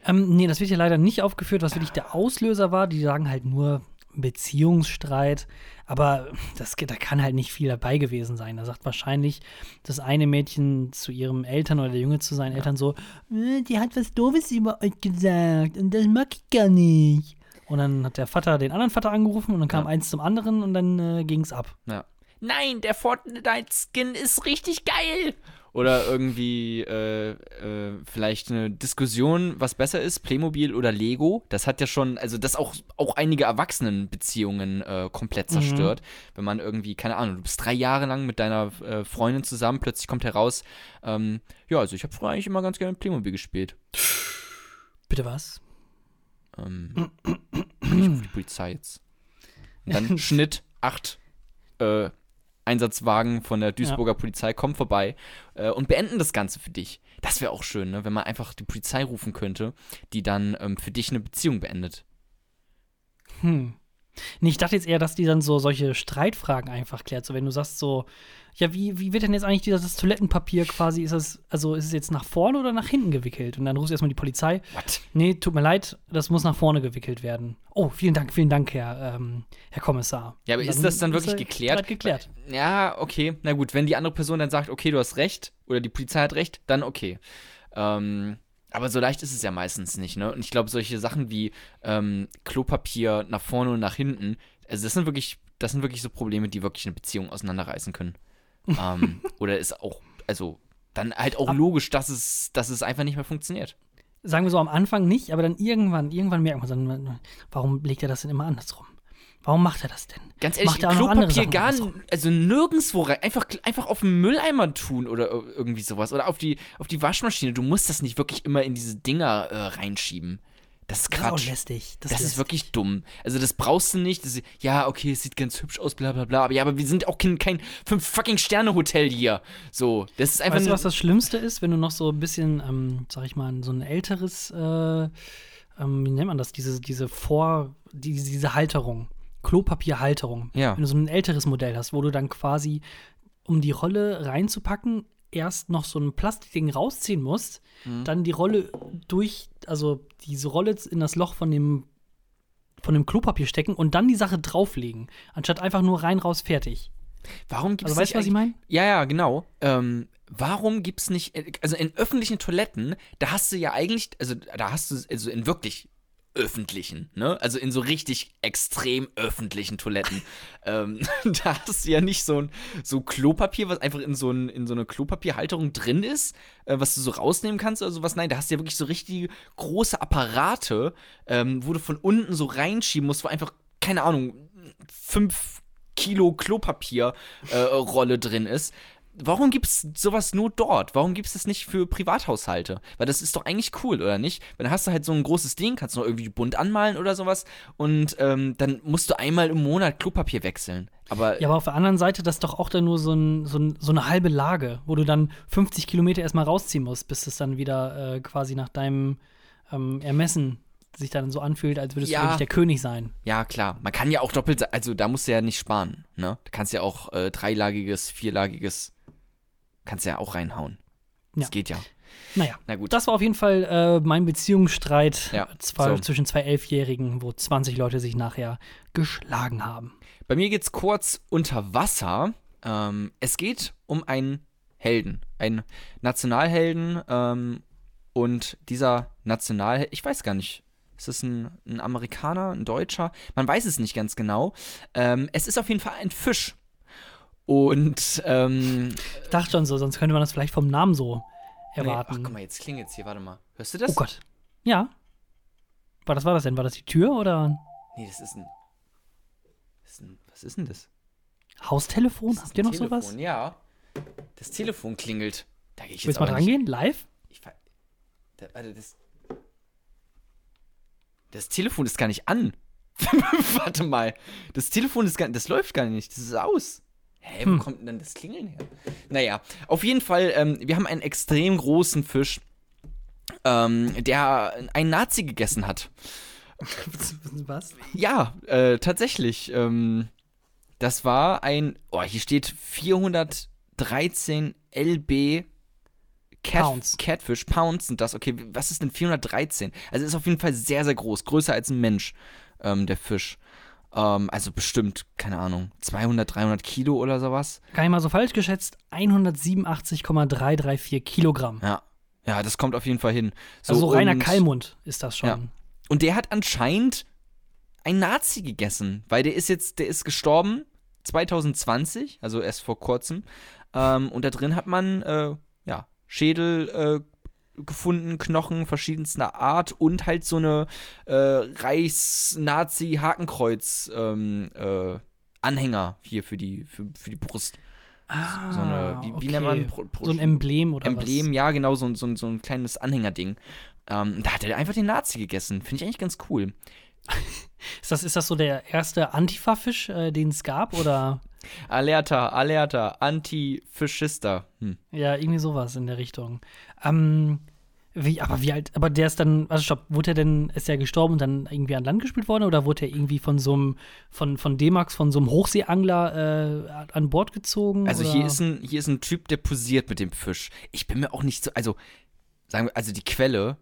Speaker 1: Ähm, nee, das wird hier leider nicht aufgeführt, was wirklich der Auslöser war. Die sagen halt nur Beziehungsstreit. Aber das, da kann halt nicht viel dabei gewesen sein. Da sagt wahrscheinlich das eine Mädchen zu ihrem Eltern oder der Junge zu seinen Eltern so, "Äh, die hat was Doofes über euch gesagt und das mag ich gar nicht. Und dann hat der Vater den anderen Vater angerufen und dann kam
Speaker 2: Ja.
Speaker 1: eins zum anderen und dann äh, ging's ab.
Speaker 2: Ja. Nein, der Fortnite-Skin ist richtig geil. Oder irgendwie äh, äh, vielleicht eine Diskussion, was besser ist, Playmobil oder Lego. Das hat ja schon, also das auch, auch einige Erwachsenenbeziehungen äh, komplett zerstört. Wenn man irgendwie, keine Ahnung, du bist drei Jahre lang mit deiner äh, Freundin zusammen, plötzlich kommt heraus, ähm, ja, also ich habe früher eigentlich immer ganz gerne mit Playmobil gespielt.
Speaker 1: Bitte was?
Speaker 2: Ähm, ich die Polizei jetzt. Und dann Schnitt, acht äh, Einsatzwagen von der Duisburger Polizei kommen vorbei äh, und beenden das Ganze für dich. Das wäre auch schön, ne? wenn man einfach die Polizei rufen könnte, die dann ähm, für dich eine Beziehung beendet.
Speaker 1: Hm. Nee, ich dachte jetzt eher, dass die dann so solche Streitfragen einfach klärt. So, wenn du sagst so, ja, wie, wie wird denn jetzt eigentlich dieses Toilettenpapier quasi, ist es, also ist es jetzt nach vorne oder nach hinten gewickelt? Und dann rufst du erstmal die Polizei.
Speaker 2: What?
Speaker 1: Nee, tut mir leid, das muss nach vorne gewickelt werden. Oh, vielen Dank, vielen Dank, Herr, ähm, Herr Kommissar.
Speaker 2: Ja, aber ist das dann wirklich geklärt?
Speaker 1: Geklärt.
Speaker 2: Ja, okay. Na gut, wenn die andere Person dann sagt, okay, du hast recht, oder die Polizei hat recht, dann okay. Ähm, aber so leicht ist es ja meistens nicht, ne? Und ich glaube, solche Sachen wie ähm, Klopapier nach vorne und nach hinten, also das sind wirklich, das sind wirklich so Probleme, die wirklich eine Beziehung auseinanderreißen können. ähm, oder ist auch, also dann halt auch
Speaker 1: Ab-
Speaker 2: logisch, dass es, dass es einfach nicht mehr funktioniert.
Speaker 1: Sagen wir so am Anfang nicht, aber dann irgendwann, irgendwann merkt man dann, warum legt er das denn immer andersrum? Warum macht er das denn?
Speaker 2: Ganz ehrlich,
Speaker 1: Macht er auch
Speaker 2: Klopapier gar also nirgendwo rein. Einfach, einfach auf den Mülleimer tun oder ir- irgendwie sowas. Oder auf die, auf die Waschmaschine. Du musst das nicht wirklich immer in diese Dinger äh, reinschieben. Das ist
Speaker 1: Das ist
Speaker 2: Quatsch.
Speaker 1: lästig.
Speaker 2: Das, ist
Speaker 1: lästig.
Speaker 2: wirklich dumm. Also das brauchst du nicht. Das, ja, okay, es sieht ganz hübsch aus, bla bla bla. Aber ja, aber wir sind auch kein, kein fünf fucking Sterne-Hotel hier. So, das ist einfach
Speaker 1: Weißt du, was das Schlimmste ist, wenn du noch so ein bisschen, ähm, sag ich mal, so ein älteres, äh, ähm, wie nennt man das, diese, diese Vor, die, diese Halterung, Klopapierhalterung.
Speaker 2: Ja.
Speaker 1: Wenn du so ein älteres Modell hast, wo du dann quasi, um die Rolle reinzupacken, erst noch so ein Plastikding rausziehen musst,
Speaker 2: Mhm.
Speaker 1: dann die Rolle durch, also diese Rolle in das Loch von dem von dem Klopapier stecken und dann die Sache drauflegen, anstatt einfach nur rein, raus, fertig.
Speaker 2: Warum gibt's
Speaker 1: Also weißt du, was ich meine?
Speaker 2: Ja, ja, genau. Ähm, warum gibt's nicht, also in öffentlichen Toiletten, da hast du ja eigentlich, also da hast du, also in wirklich öffentlichen, ne? Also in so richtig extrem öffentlichen Toiletten. ähm, da hast du ja nicht so ein so Klopapier, was einfach in so, ein, in so eine Klopapierhalterung drin ist, äh, was du so rausnehmen kannst oder sowas. Nein, da hast du ja wirklich so richtig große Apparate, ähm, wo du von unten so reinschieben musst, wo einfach, keine Ahnung, fünf Kilo Klopapierrolle äh, drin ist. Warum gibt's sowas nur dort? Warum gibt's das nicht für Privathaushalte? Weil das ist doch eigentlich cool, oder nicht? Weil dann hast du halt so ein großes Ding, kannst du noch irgendwie bunt anmalen oder sowas und ähm, dann musst du einmal im Monat Klopapier wechseln. Aber
Speaker 1: Ja, aber auf der anderen Seite, das ist doch auch dann nur so, ein, so, ein, so eine halbe Lage, wo du dann 50 Kilometer erstmal rausziehen musst, bis es dann wieder äh, quasi nach deinem ähm, Ermessen sich dann so anfühlt, als würdest
Speaker 2: Ja.
Speaker 1: du wirklich der König sein.
Speaker 2: ja, klar, man kann ja auch doppelt, also da musst du ja nicht sparen, ne? Du kannst ja auch äh, dreilagiges, vierlagiges, kannst ja auch reinhauen. Das
Speaker 1: Ja.
Speaker 2: geht ja.
Speaker 1: Naja,
Speaker 2: Na gut.
Speaker 1: das war auf jeden Fall äh, mein Beziehungsstreit
Speaker 2: Ja,
Speaker 1: zwei,
Speaker 2: so.
Speaker 1: zwischen zwei Elfjährigen, wo 20 Leute sich nachher geschlagen haben.
Speaker 2: Bei mir geht's kurz unter Wasser. Ähm, es geht um einen Helden, einen Nationalhelden. Ähm, und dieser Nationalheld, ich weiß gar nicht, ist das ein, ein Amerikaner, ein Deutscher? Man weiß es nicht ganz genau. Ähm, es ist auf jeden Fall ein Fisch. Und ähm,
Speaker 1: Ich dachte schon so, sonst könnte man das vielleicht vom Namen so
Speaker 2: nee,
Speaker 1: erwarten.
Speaker 2: ach guck mal, jetzt klingelt's hier, warte mal. Hörst du das?
Speaker 1: oh Gott. Ja. War das war das denn? War das die Tür oder
Speaker 2: Nee, das ist ein. Das ist ein was ist denn das?
Speaker 1: Haustelefon?
Speaker 2: Das
Speaker 1: Habt ihr noch sowas?
Speaker 2: Telefon, Ja. Das Telefon klingelt. Da gehe ich jetzt
Speaker 1: Willst du mal rangehen? Live?
Speaker 2: Ich da, warte, das. Das Telefon ist gar nicht an. warte mal. Das Telefon ist gar das läuft gar nicht. Das ist aus. Hä, wo
Speaker 1: Hm.
Speaker 2: kommt denn dann das Klingeln her? Naja, auf jeden Fall, ähm, wir haben einen extrem großen Fisch, ähm, der einen Nazi gegessen hat.
Speaker 1: Was?
Speaker 2: Ja, äh, tatsächlich. Ähm, das war ein, oh, hier steht 413 LB Cat,
Speaker 1: Pounds.
Speaker 2: Catfish. Pounds sind das. Okay, was ist denn 413? Also ist auf jeden Fall sehr, sehr groß. Größer als ein Mensch, ähm, der Fisch. Ähm, also bestimmt, keine Ahnung, 200, 300 Kilo oder sowas.
Speaker 1: Gar nicht mal so falsch geschätzt. 187,334 Kilogramm.
Speaker 2: Ja. Ja, das kommt auf jeden Fall hin. So,
Speaker 1: also so reiner
Speaker 2: und-
Speaker 1: Kalmund ist das schon.
Speaker 2: Ja. Und der hat anscheinend ein Nazi gegessen, weil der ist jetzt, der ist gestorben 2020, also erst vor kurzem. Ähm, und da drin hat man äh, ja Schädel äh, gefunden, Knochen verschiedenster Art und halt so eine äh, Reichs-Nazi-Hakenkreuz ähm, äh, Anhänger hier für die für, für die Brust.
Speaker 1: Ah,
Speaker 2: so eine, wie, wie nennt man Pro, Pro,
Speaker 1: so ein Emblem oder
Speaker 2: Emblem, ja, genau, so, ein- so, so ein kleines Anhängerding. Ähm, da hat er einfach den Nazi gegessen. Finde ich eigentlich ganz cool.
Speaker 1: was? Ist das, ist das so der erste Antifa-Fisch, äh, den es gab? Oder
Speaker 2: Alerta, Alerta, Antifaschista. Hm.
Speaker 1: ja, irgendwie sowas in der Richtung. Ähm, wie, aber wie alt, aber der ist dann, also stopp, wurde er denn, ist er gestorben und dann irgendwie an Land gespült worden oder wurde er irgendwie von so einem, von, von D-Max, von so einem Hochseeangler äh, an Bord gezogen?
Speaker 2: Also
Speaker 1: oder?
Speaker 2: hier ist, ein, hier ist ein Typ, der posiert mit dem Fisch. Ich bin mir auch nicht so, also sagen wir, also die Quelle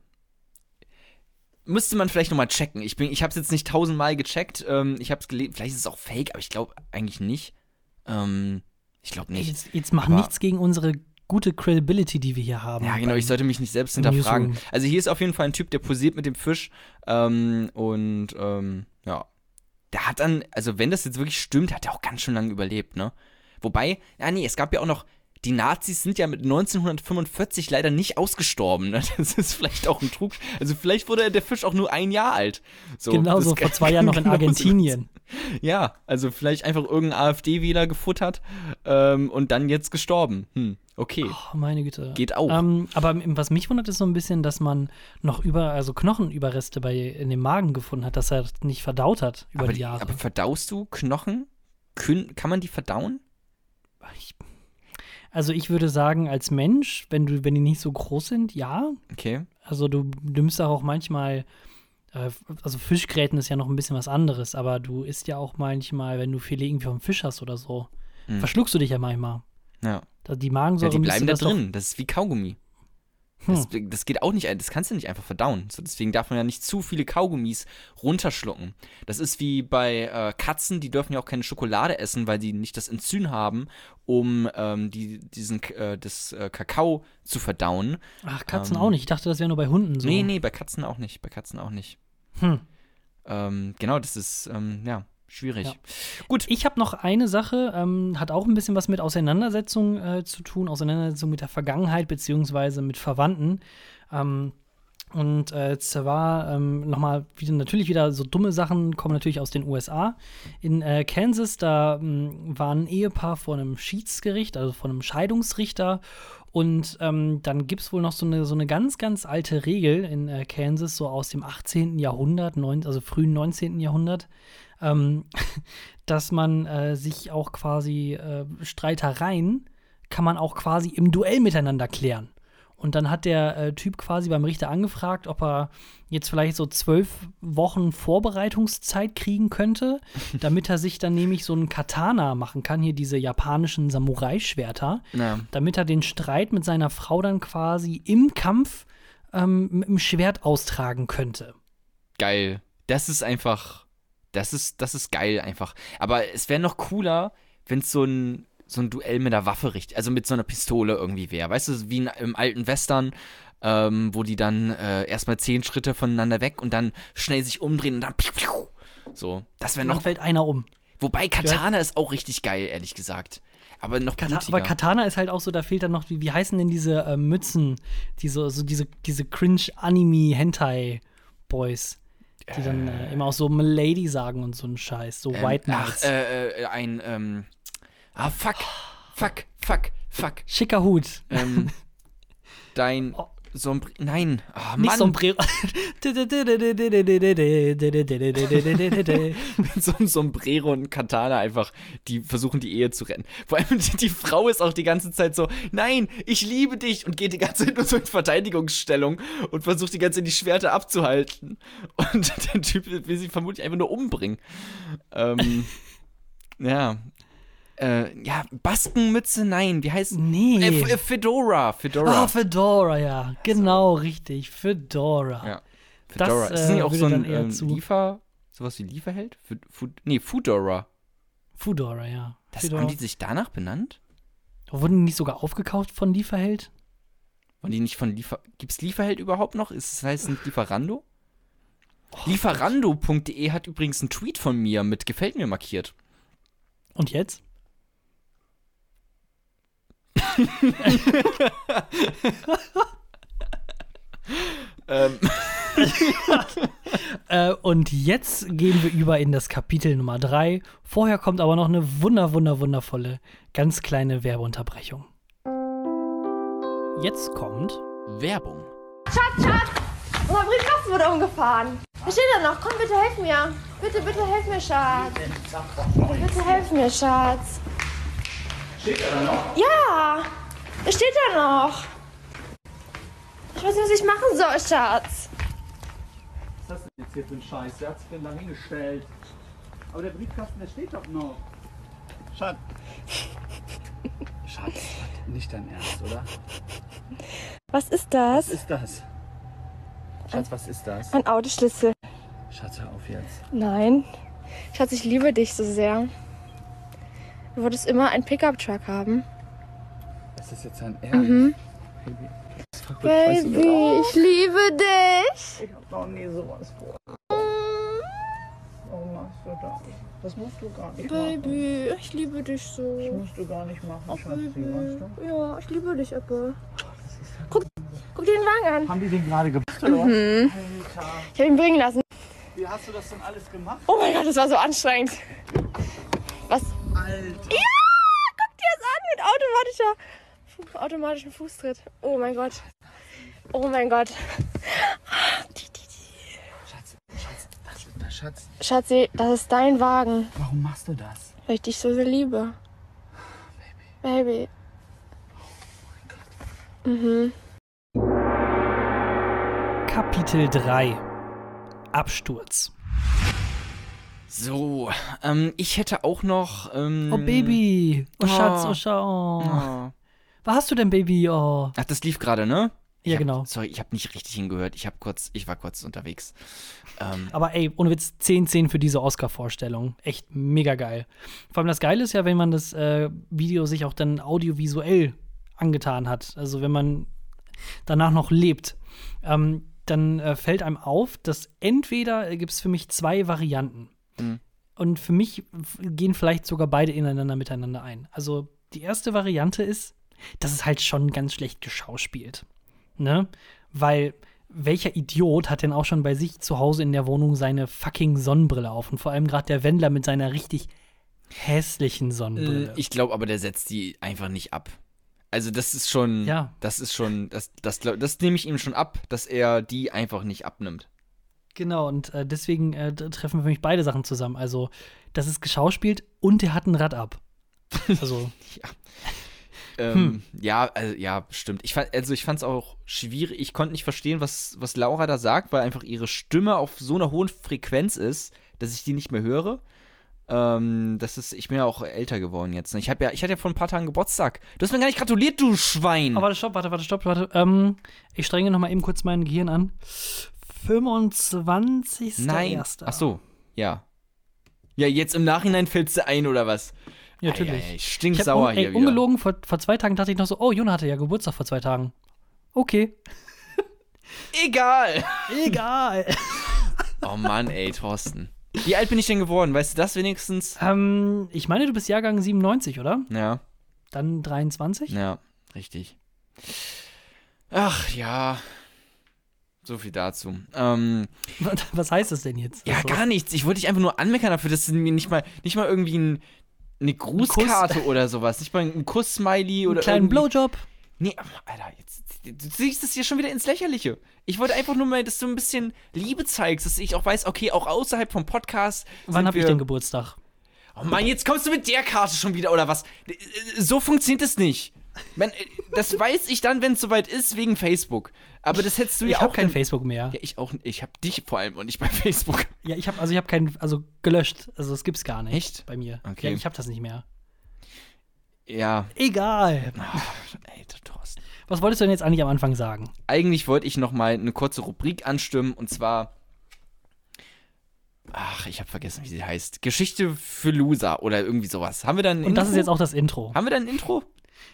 Speaker 2: müsste man vielleicht nochmal checken. Ich, bin- ich habe es jetzt nicht tausendmal gecheckt. Ähm, ich habe es gelesen, vielleicht ist es auch fake, aber ich glaube eigentlich nicht. Ähm, ich glaube nicht.
Speaker 1: Jetzt, jetzt mach
Speaker 2: Aber-
Speaker 1: nichts gegen unsere gute Credibility, die wir hier haben.
Speaker 2: Ja, genau, ich sollte mich nicht selbst hinterfragen.
Speaker 1: Newsroom.
Speaker 2: Also hier ist auf jeden Fall ein Typ, der posiert mit dem Fisch ähm, und ähm, ja, der hat dann, also wenn das jetzt wirklich stimmt, hat er auch ganz schön lange überlebt, ne? Wobei, ja nee, es gab ja auch noch, die Nazis sind ja mit 1945 leider nicht ausgestorben, ne? Das ist vielleicht auch ein Trug. Also vielleicht wurde der Fisch auch nur ein Jahr alt. So,
Speaker 1: Genauso
Speaker 2: das
Speaker 1: vor zwei Jahren noch in Argentinien.
Speaker 2: Ja, also vielleicht einfach irgendein AfD-Wähler gefuttert ähm, und dann jetzt gestorben. Hm, okay.
Speaker 1: Oh, meine Güte.
Speaker 2: Geht auch.
Speaker 1: Ähm, aber was mich wundert, ist so ein bisschen, dass man noch über, also Knochenüberreste bei in dem Magen gefunden hat, dass er das nicht verdaut hat über
Speaker 2: aber,
Speaker 1: die Jahre.
Speaker 2: aber verdaust du Knochen? Kün kann man die verdauen?
Speaker 1: ich, also ich würde sagen, als Mensch, wenn du, wenn die nicht so groß sind, ja.
Speaker 2: Okay.
Speaker 1: Also du nimmst auch manchmal, äh, also Fischgräten ist ja noch ein bisschen was anderes, aber du isst ja auch manchmal, wenn du Filet irgendwie vom Fisch hast oder so,
Speaker 2: Hm.
Speaker 1: verschluckst du dich ja manchmal.
Speaker 2: Ja.
Speaker 1: Die
Speaker 2: Ja,
Speaker 1: Magensäure
Speaker 2: die
Speaker 1: müsste
Speaker 2: bleiben da
Speaker 1: das doch-
Speaker 2: drin. Das ist wie Kaugummi.
Speaker 1: Hm.
Speaker 2: Das, das geht auch nicht, das kannst du nicht einfach verdauen. So, deswegen darf man ja nicht zu viele Kaugummis runterschlucken. Das ist wie bei äh, Katzen, die dürfen ja auch keine Schokolade essen, weil die nicht das Enzym haben, um ähm, die, diesen, äh, das äh, Kakao zu verdauen.
Speaker 1: Ach, Katzen
Speaker 2: Ähm,
Speaker 1: auch nicht. Ich dachte, das wäre nur bei Hunden so.
Speaker 2: Nee, nee, bei Katzen auch nicht. Bei Katzen auch nicht.
Speaker 1: Hm.
Speaker 2: Ähm, genau, das ist, ähm, ja, schwierig.
Speaker 1: Ja.
Speaker 2: Gut.
Speaker 1: Ich habe noch eine Sache, ähm, hat auch ein bisschen was mit Auseinandersetzung äh, zu tun, Auseinandersetzung mit der Vergangenheit beziehungsweise mit Verwandten. Ähm, und äh, zwar ähm, nochmal wieder natürlich wieder so dumme Sachen kommen natürlich aus den USA. In äh, Kansas, da ähm, war ein Ehepaar vor einem Schiedsgericht, also vor einem Scheidungsrichter. Und ähm, dann gibt es wohl noch so eine, so eine ganz, ganz alte Regel in äh, Kansas, so aus dem 18. Jahrhundert, neun, also frühen 19. Jahrhundert, ähm, dass man äh, sich auch quasi äh, Streitereien kann man auch quasi im Duell miteinander klären. Und dann hat der äh, Typ quasi beim Richter angefragt, ob er jetzt vielleicht so zwölf Wochen Vorbereitungszeit kriegen könnte, damit er sich dann nämlich so einen Katana machen kann, hier diese japanischen Samurai-Schwerter,
Speaker 2: Ja.
Speaker 1: damit er den Streit mit seiner Frau dann quasi im Kampf ähm, mit dem Schwert austragen könnte.
Speaker 2: Geil. Das ist einfach. Das ist, das ist geil einfach. Aber es wäre noch cooler, wenn es so ein, so ein Duell mit einer Waffe richtig, also mit so einer Pistole irgendwie wäre. Weißt du, wie in, im alten Western, ähm, wo die dann äh, erstmal zehn Schritte voneinander weg und dann schnell sich umdrehen und dann piu, piu. So, das wäre
Speaker 1: Dann
Speaker 2: noch.
Speaker 1: fällt einer um.
Speaker 2: Wobei Katana ist auch richtig geil, ehrlich gesagt. Aber noch
Speaker 1: Kata
Speaker 2: blutiger.
Speaker 1: aber Katana ist halt auch so, da fehlt dann noch, wie, wie heißen denn diese äh, Mützen, diese, so diese, diese Cringe-Anime-Hentai-Boys, die dann äh, immer auch so Milady sagen und so einen Scheiß, so
Speaker 2: Ähm,
Speaker 1: White
Speaker 2: ach,
Speaker 1: Knights.
Speaker 2: äh, äh, ein, ähm, ah, fuck, fuck, fuck, fuck.
Speaker 1: Schicker Hut.
Speaker 2: Ähm, dein
Speaker 1: Oh.
Speaker 2: Sombr nein,
Speaker 1: Nicht
Speaker 2: Mann,
Speaker 1: Sombrero.
Speaker 2: mit so einem Sombrero und Katana einfach, die versuchen die Ehe zu retten. Vor allem die, die Frau ist auch die ganze Zeit so, nein, ich liebe dich und geht die ganze Zeit nur so in Verteidigungsstellung und versucht die ganze Zeit die Schwerter abzuhalten. Und der Typ will sie vermutlich einfach nur umbringen. Ähm, ja. Äh, ja, Baskenmütze, nein, wie heißt
Speaker 1: Nee.
Speaker 2: Äh, F- äh, Fedora, Fedora.
Speaker 1: Ah, Fedora, ja. Genau, richtig. Fedora.
Speaker 2: Ja.
Speaker 1: Das,
Speaker 2: Fedora. ist das nicht
Speaker 1: äh,
Speaker 2: auch
Speaker 1: würde
Speaker 2: so ein ähm, Liefer, sowas wie Lieferheld? Food, Food, nee, Foodora.
Speaker 1: Fedora, ja.
Speaker 2: Das
Speaker 1: Fedora.
Speaker 2: haben die sich danach benannt?
Speaker 1: Wurden die nicht sogar aufgekauft von Lieferheld?
Speaker 2: Waren die nicht von Liefer... Gibt's Lieferheld überhaupt noch? Ist es heißt es nicht Lieferando? Lieferando.de hat übrigens einen Tweet von mir mit gefällt mir markiert.
Speaker 1: Und jetzt?
Speaker 2: Ähm,
Speaker 1: Äh, und jetzt gehen wir über in das Kapitel Nummer 3. Vorher kommt aber noch eine wunder, wunder, wundervolle, ganz kleine Werbeunterbrechung. Jetzt kommt.
Speaker 2: Werbung.
Speaker 5: Schatz, Schatz! Unser Briefkasten wurde umgefahren. Was steht da noch? Komm, bitte helf mir. Bitte, bitte helf mir, Schatz. Bitte helf mir, Schatz. Steht da noch? Ja! Es steht da noch. Ich weiß nicht, was ich machen soll, Schatz.
Speaker 6: Was ist das denn jetzt hier für ein Scheiß? Wer hat sich denn da hingestellt? Aber der Briefkasten, der steht doch noch. Schatz. Schatz, nicht dein Ernst, oder?
Speaker 5: Was ist das?
Speaker 6: Was ist das? Schatz, was ist das?
Speaker 5: Ein Autoschlüssel.
Speaker 6: Schatz, hör auf jetzt.
Speaker 5: Nein. Schatz, ich liebe dich so sehr. Du wolltest immer einen Pickup-Truck haben.
Speaker 6: Das ist jetzt dein Ernst? Baby. Das ist verrückt, weißt du
Speaker 5: Baby, ich liebe dich.
Speaker 6: Ich hab noch nie sowas vor. Warum machst du das? Das musst du gar nicht machen.
Speaker 5: Baby, ich liebe dich so.
Speaker 6: Das musst du gar nicht machen,
Speaker 5: Oh,
Speaker 6: Schatzi, weißt du?
Speaker 5: Ja, ich liebe dich, Apple. Guck, guck dir den Wagen an.
Speaker 6: Haben die den gerade gemacht, oder was? Alter,
Speaker 5: Ich habe ihn bringen lassen.
Speaker 6: wie hast du das denn alles gemacht?
Speaker 5: Oh mein Gott, das war so anstrengend. Was?
Speaker 6: Alter.
Speaker 5: Ja, guck dir das an mit automatischer, automatischem Fußtritt. Oh mein Gott. Oh mein Gott.
Speaker 6: Schatz, Schatz, was ist das, Schatz?
Speaker 5: Schatzi, das ist dein Wagen,
Speaker 6: Warum machst du das?
Speaker 5: weil ich dich so sehr liebe. Baby. Mhm.
Speaker 1: Kapitel 3 Absturz.
Speaker 2: So, ähm, ich hätte auch noch. Ähm,
Speaker 1: Oh, Baby. Oh, Schatz,
Speaker 2: Oh.
Speaker 1: Schau.
Speaker 2: Oh.
Speaker 1: Was hast du denn, Baby? Oh.
Speaker 2: Ach, das lief gerade, ne? Ich
Speaker 1: Ja,
Speaker 2: hab,
Speaker 1: genau.
Speaker 2: Sorry, ich habe nicht richtig hingehört. Ich habe kurz, ich war kurz unterwegs. Ähm,
Speaker 1: Aber ey, ohne Witz, 10 10 für diese Oscar-Vorstellung. Echt mega geil. Vor allem das Geile ist ja, wenn man das äh, Video sich auch dann audiovisuell angetan hat. Also wenn man danach noch lebt, ähm, dann äh, fällt einem auf, dass entweder äh, gibt es für mich zwei Varianten.
Speaker 2: Mhm.
Speaker 1: Und für mich gehen vielleicht sogar beide ineinander miteinander ein. Also die erste Variante ist, dass es halt schon ganz schlecht geschauspielt. Ne? Weil welcher Idiot hat denn auch schon bei sich zu Hause in der Wohnung seine fucking Sonnenbrille auf? Und vor allem gerade der Wendler mit seiner richtig hässlichen Sonnenbrille.
Speaker 2: ich glaube aber, der setzt die einfach nicht ab. Also das ist schon,
Speaker 1: Ja.
Speaker 2: das ist schon, das, das, glaub- das nehme ich ihm schon ab, dass er die einfach nicht abnimmt.
Speaker 1: Genau, und äh, deswegen äh, treffen für mich beide Sachen zusammen. Also, das ist geschauspielt und er hat ein Rad ab. Also,
Speaker 2: Ja. Ähm, Ja, also, ja, stimmt. Ich fand, also ich fand es auch schwierig. Ich konnte nicht verstehen, was, was Laura da sagt, weil einfach ihre Stimme auf so einer hohen Frequenz ist, dass ich die nicht mehr höre. Ähm, das ist, ich bin ja auch älter geworden jetzt. Ne? Ich habe ja, ich hatte ja vor ein paar Tagen Geburtstag. Du hast mir gar nicht gratuliert, du Schwein.
Speaker 1: Aber warte, stopp, warte, warte, stopp, warte. Ähm, ich strenge noch mal eben kurz mein Gehirn an. 25.
Speaker 2: Nein. Ach so, ja. Ja, jetzt im Nachhinein fällt's dir ein oder was?
Speaker 1: Ja, natürlich.
Speaker 2: Ei, ei, ei,
Speaker 1: Ich hab
Speaker 2: stinksauer
Speaker 1: un
Speaker 2: hier
Speaker 1: ey,
Speaker 2: wieder.
Speaker 1: ungelogen, vor, vor zwei Tagen dachte ich noch so, oh, Jona hatte ja Geburtstag vor zwei Tagen. Okay.
Speaker 2: Egal.
Speaker 1: Egal.
Speaker 2: Oh Mann, ey, Thorsten. Wie alt bin ich denn geworden? Weißt du das wenigstens?
Speaker 1: ähm, ich meine, du bist Jahrgang 97, oder?
Speaker 2: Ja,
Speaker 1: Dann 23?
Speaker 2: ja, richtig. Ach ja. So viel dazu. Ähm,
Speaker 1: Was heißt das denn jetzt?
Speaker 2: ja,
Speaker 1: Also,
Speaker 2: gar nichts. Ich wollte dich einfach nur anmeckern dafür, dass du mir nicht mal, nicht mal irgendwie ein, eine Grußkarte oder sowas, nicht mal ein Kuss-Smiley oder
Speaker 1: Einen kleinen
Speaker 2: irgendwie.
Speaker 1: Blowjob.
Speaker 2: Nee, Alter, jetzt, du siehst es hier schon wieder ins Lächerliche. Ich wollte einfach nur mal, dass du ein bisschen Liebe zeigst, dass ich auch weiß, okay, auch außerhalb vom Podcast.
Speaker 1: Wann habe ich denn Geburtstag?
Speaker 2: Oh Mann, jetzt kommst du mit der Karte schon wieder, oder was? So funktioniert es nicht. Man, das weiß ich dann, wenn es soweit ist, wegen Facebook. Aber das hättest du
Speaker 1: Ich
Speaker 2: ja
Speaker 1: habe
Speaker 2: auch
Speaker 1: kein
Speaker 2: dann-
Speaker 1: Facebook mehr.
Speaker 2: Ja, ich auch. Ich habe dich vor allem und nicht bei Facebook.
Speaker 1: Ja, ich habe also ich habe keinen also gelöscht. Also das gibt's gar nicht
Speaker 2: Echt?
Speaker 1: bei mir.
Speaker 2: Okay.
Speaker 1: Ja, ich habe das nicht mehr.
Speaker 2: Ja,
Speaker 1: Egal.
Speaker 2: ey, Thorsten.
Speaker 1: Was wolltest du denn jetzt eigentlich am Anfang sagen?
Speaker 2: Eigentlich wollte ich noch mal eine kurze Rubrik anstimmen und zwar. Ach, ich habe vergessen, wie sie heißt. Geschichte für Loser oder irgendwie sowas. Haben wir dann
Speaker 1: Und das ist
Speaker 2: Intro?
Speaker 1: jetzt auch das Intro.
Speaker 2: Haben wir dann ein Intro?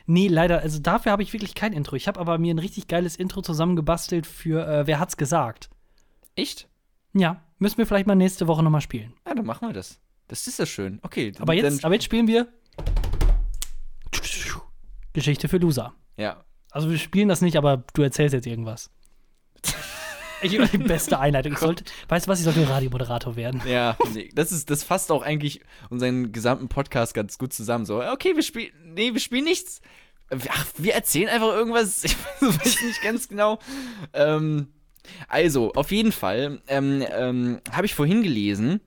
Speaker 1: Nee, leider, also dafür habe ich wirklich kein Intro. Ich habe aber mir ein richtig geiles Intro zusammengebastelt für äh, Wer hat's gesagt?
Speaker 2: Echt?
Speaker 1: Ja, müssen wir vielleicht mal nächste Woche nochmal spielen.
Speaker 2: Ja, dann machen wir das. Das ist ja schön. Okay.
Speaker 1: Aber jetzt,
Speaker 2: Dann,
Speaker 1: aber jetzt spielen wir Geschichte für Loser.
Speaker 2: ja.
Speaker 1: Also wir spielen das nicht, aber du erzählst jetzt irgendwas. Ich die beste Einleitung. Ich sollte, weißt du was, ich sollte Radiomoderator werden.
Speaker 2: Ja, nee, das ist, das fasst auch eigentlich unseren gesamten Podcast ganz gut zusammen. So, okay, wir spielen, nee, wir spielen nichts. Ach, wir erzählen einfach irgendwas. Ich weiß nicht ganz genau. Ähm, also, auf jeden Fall ähm, ähm, habe ich vorhin gelesen,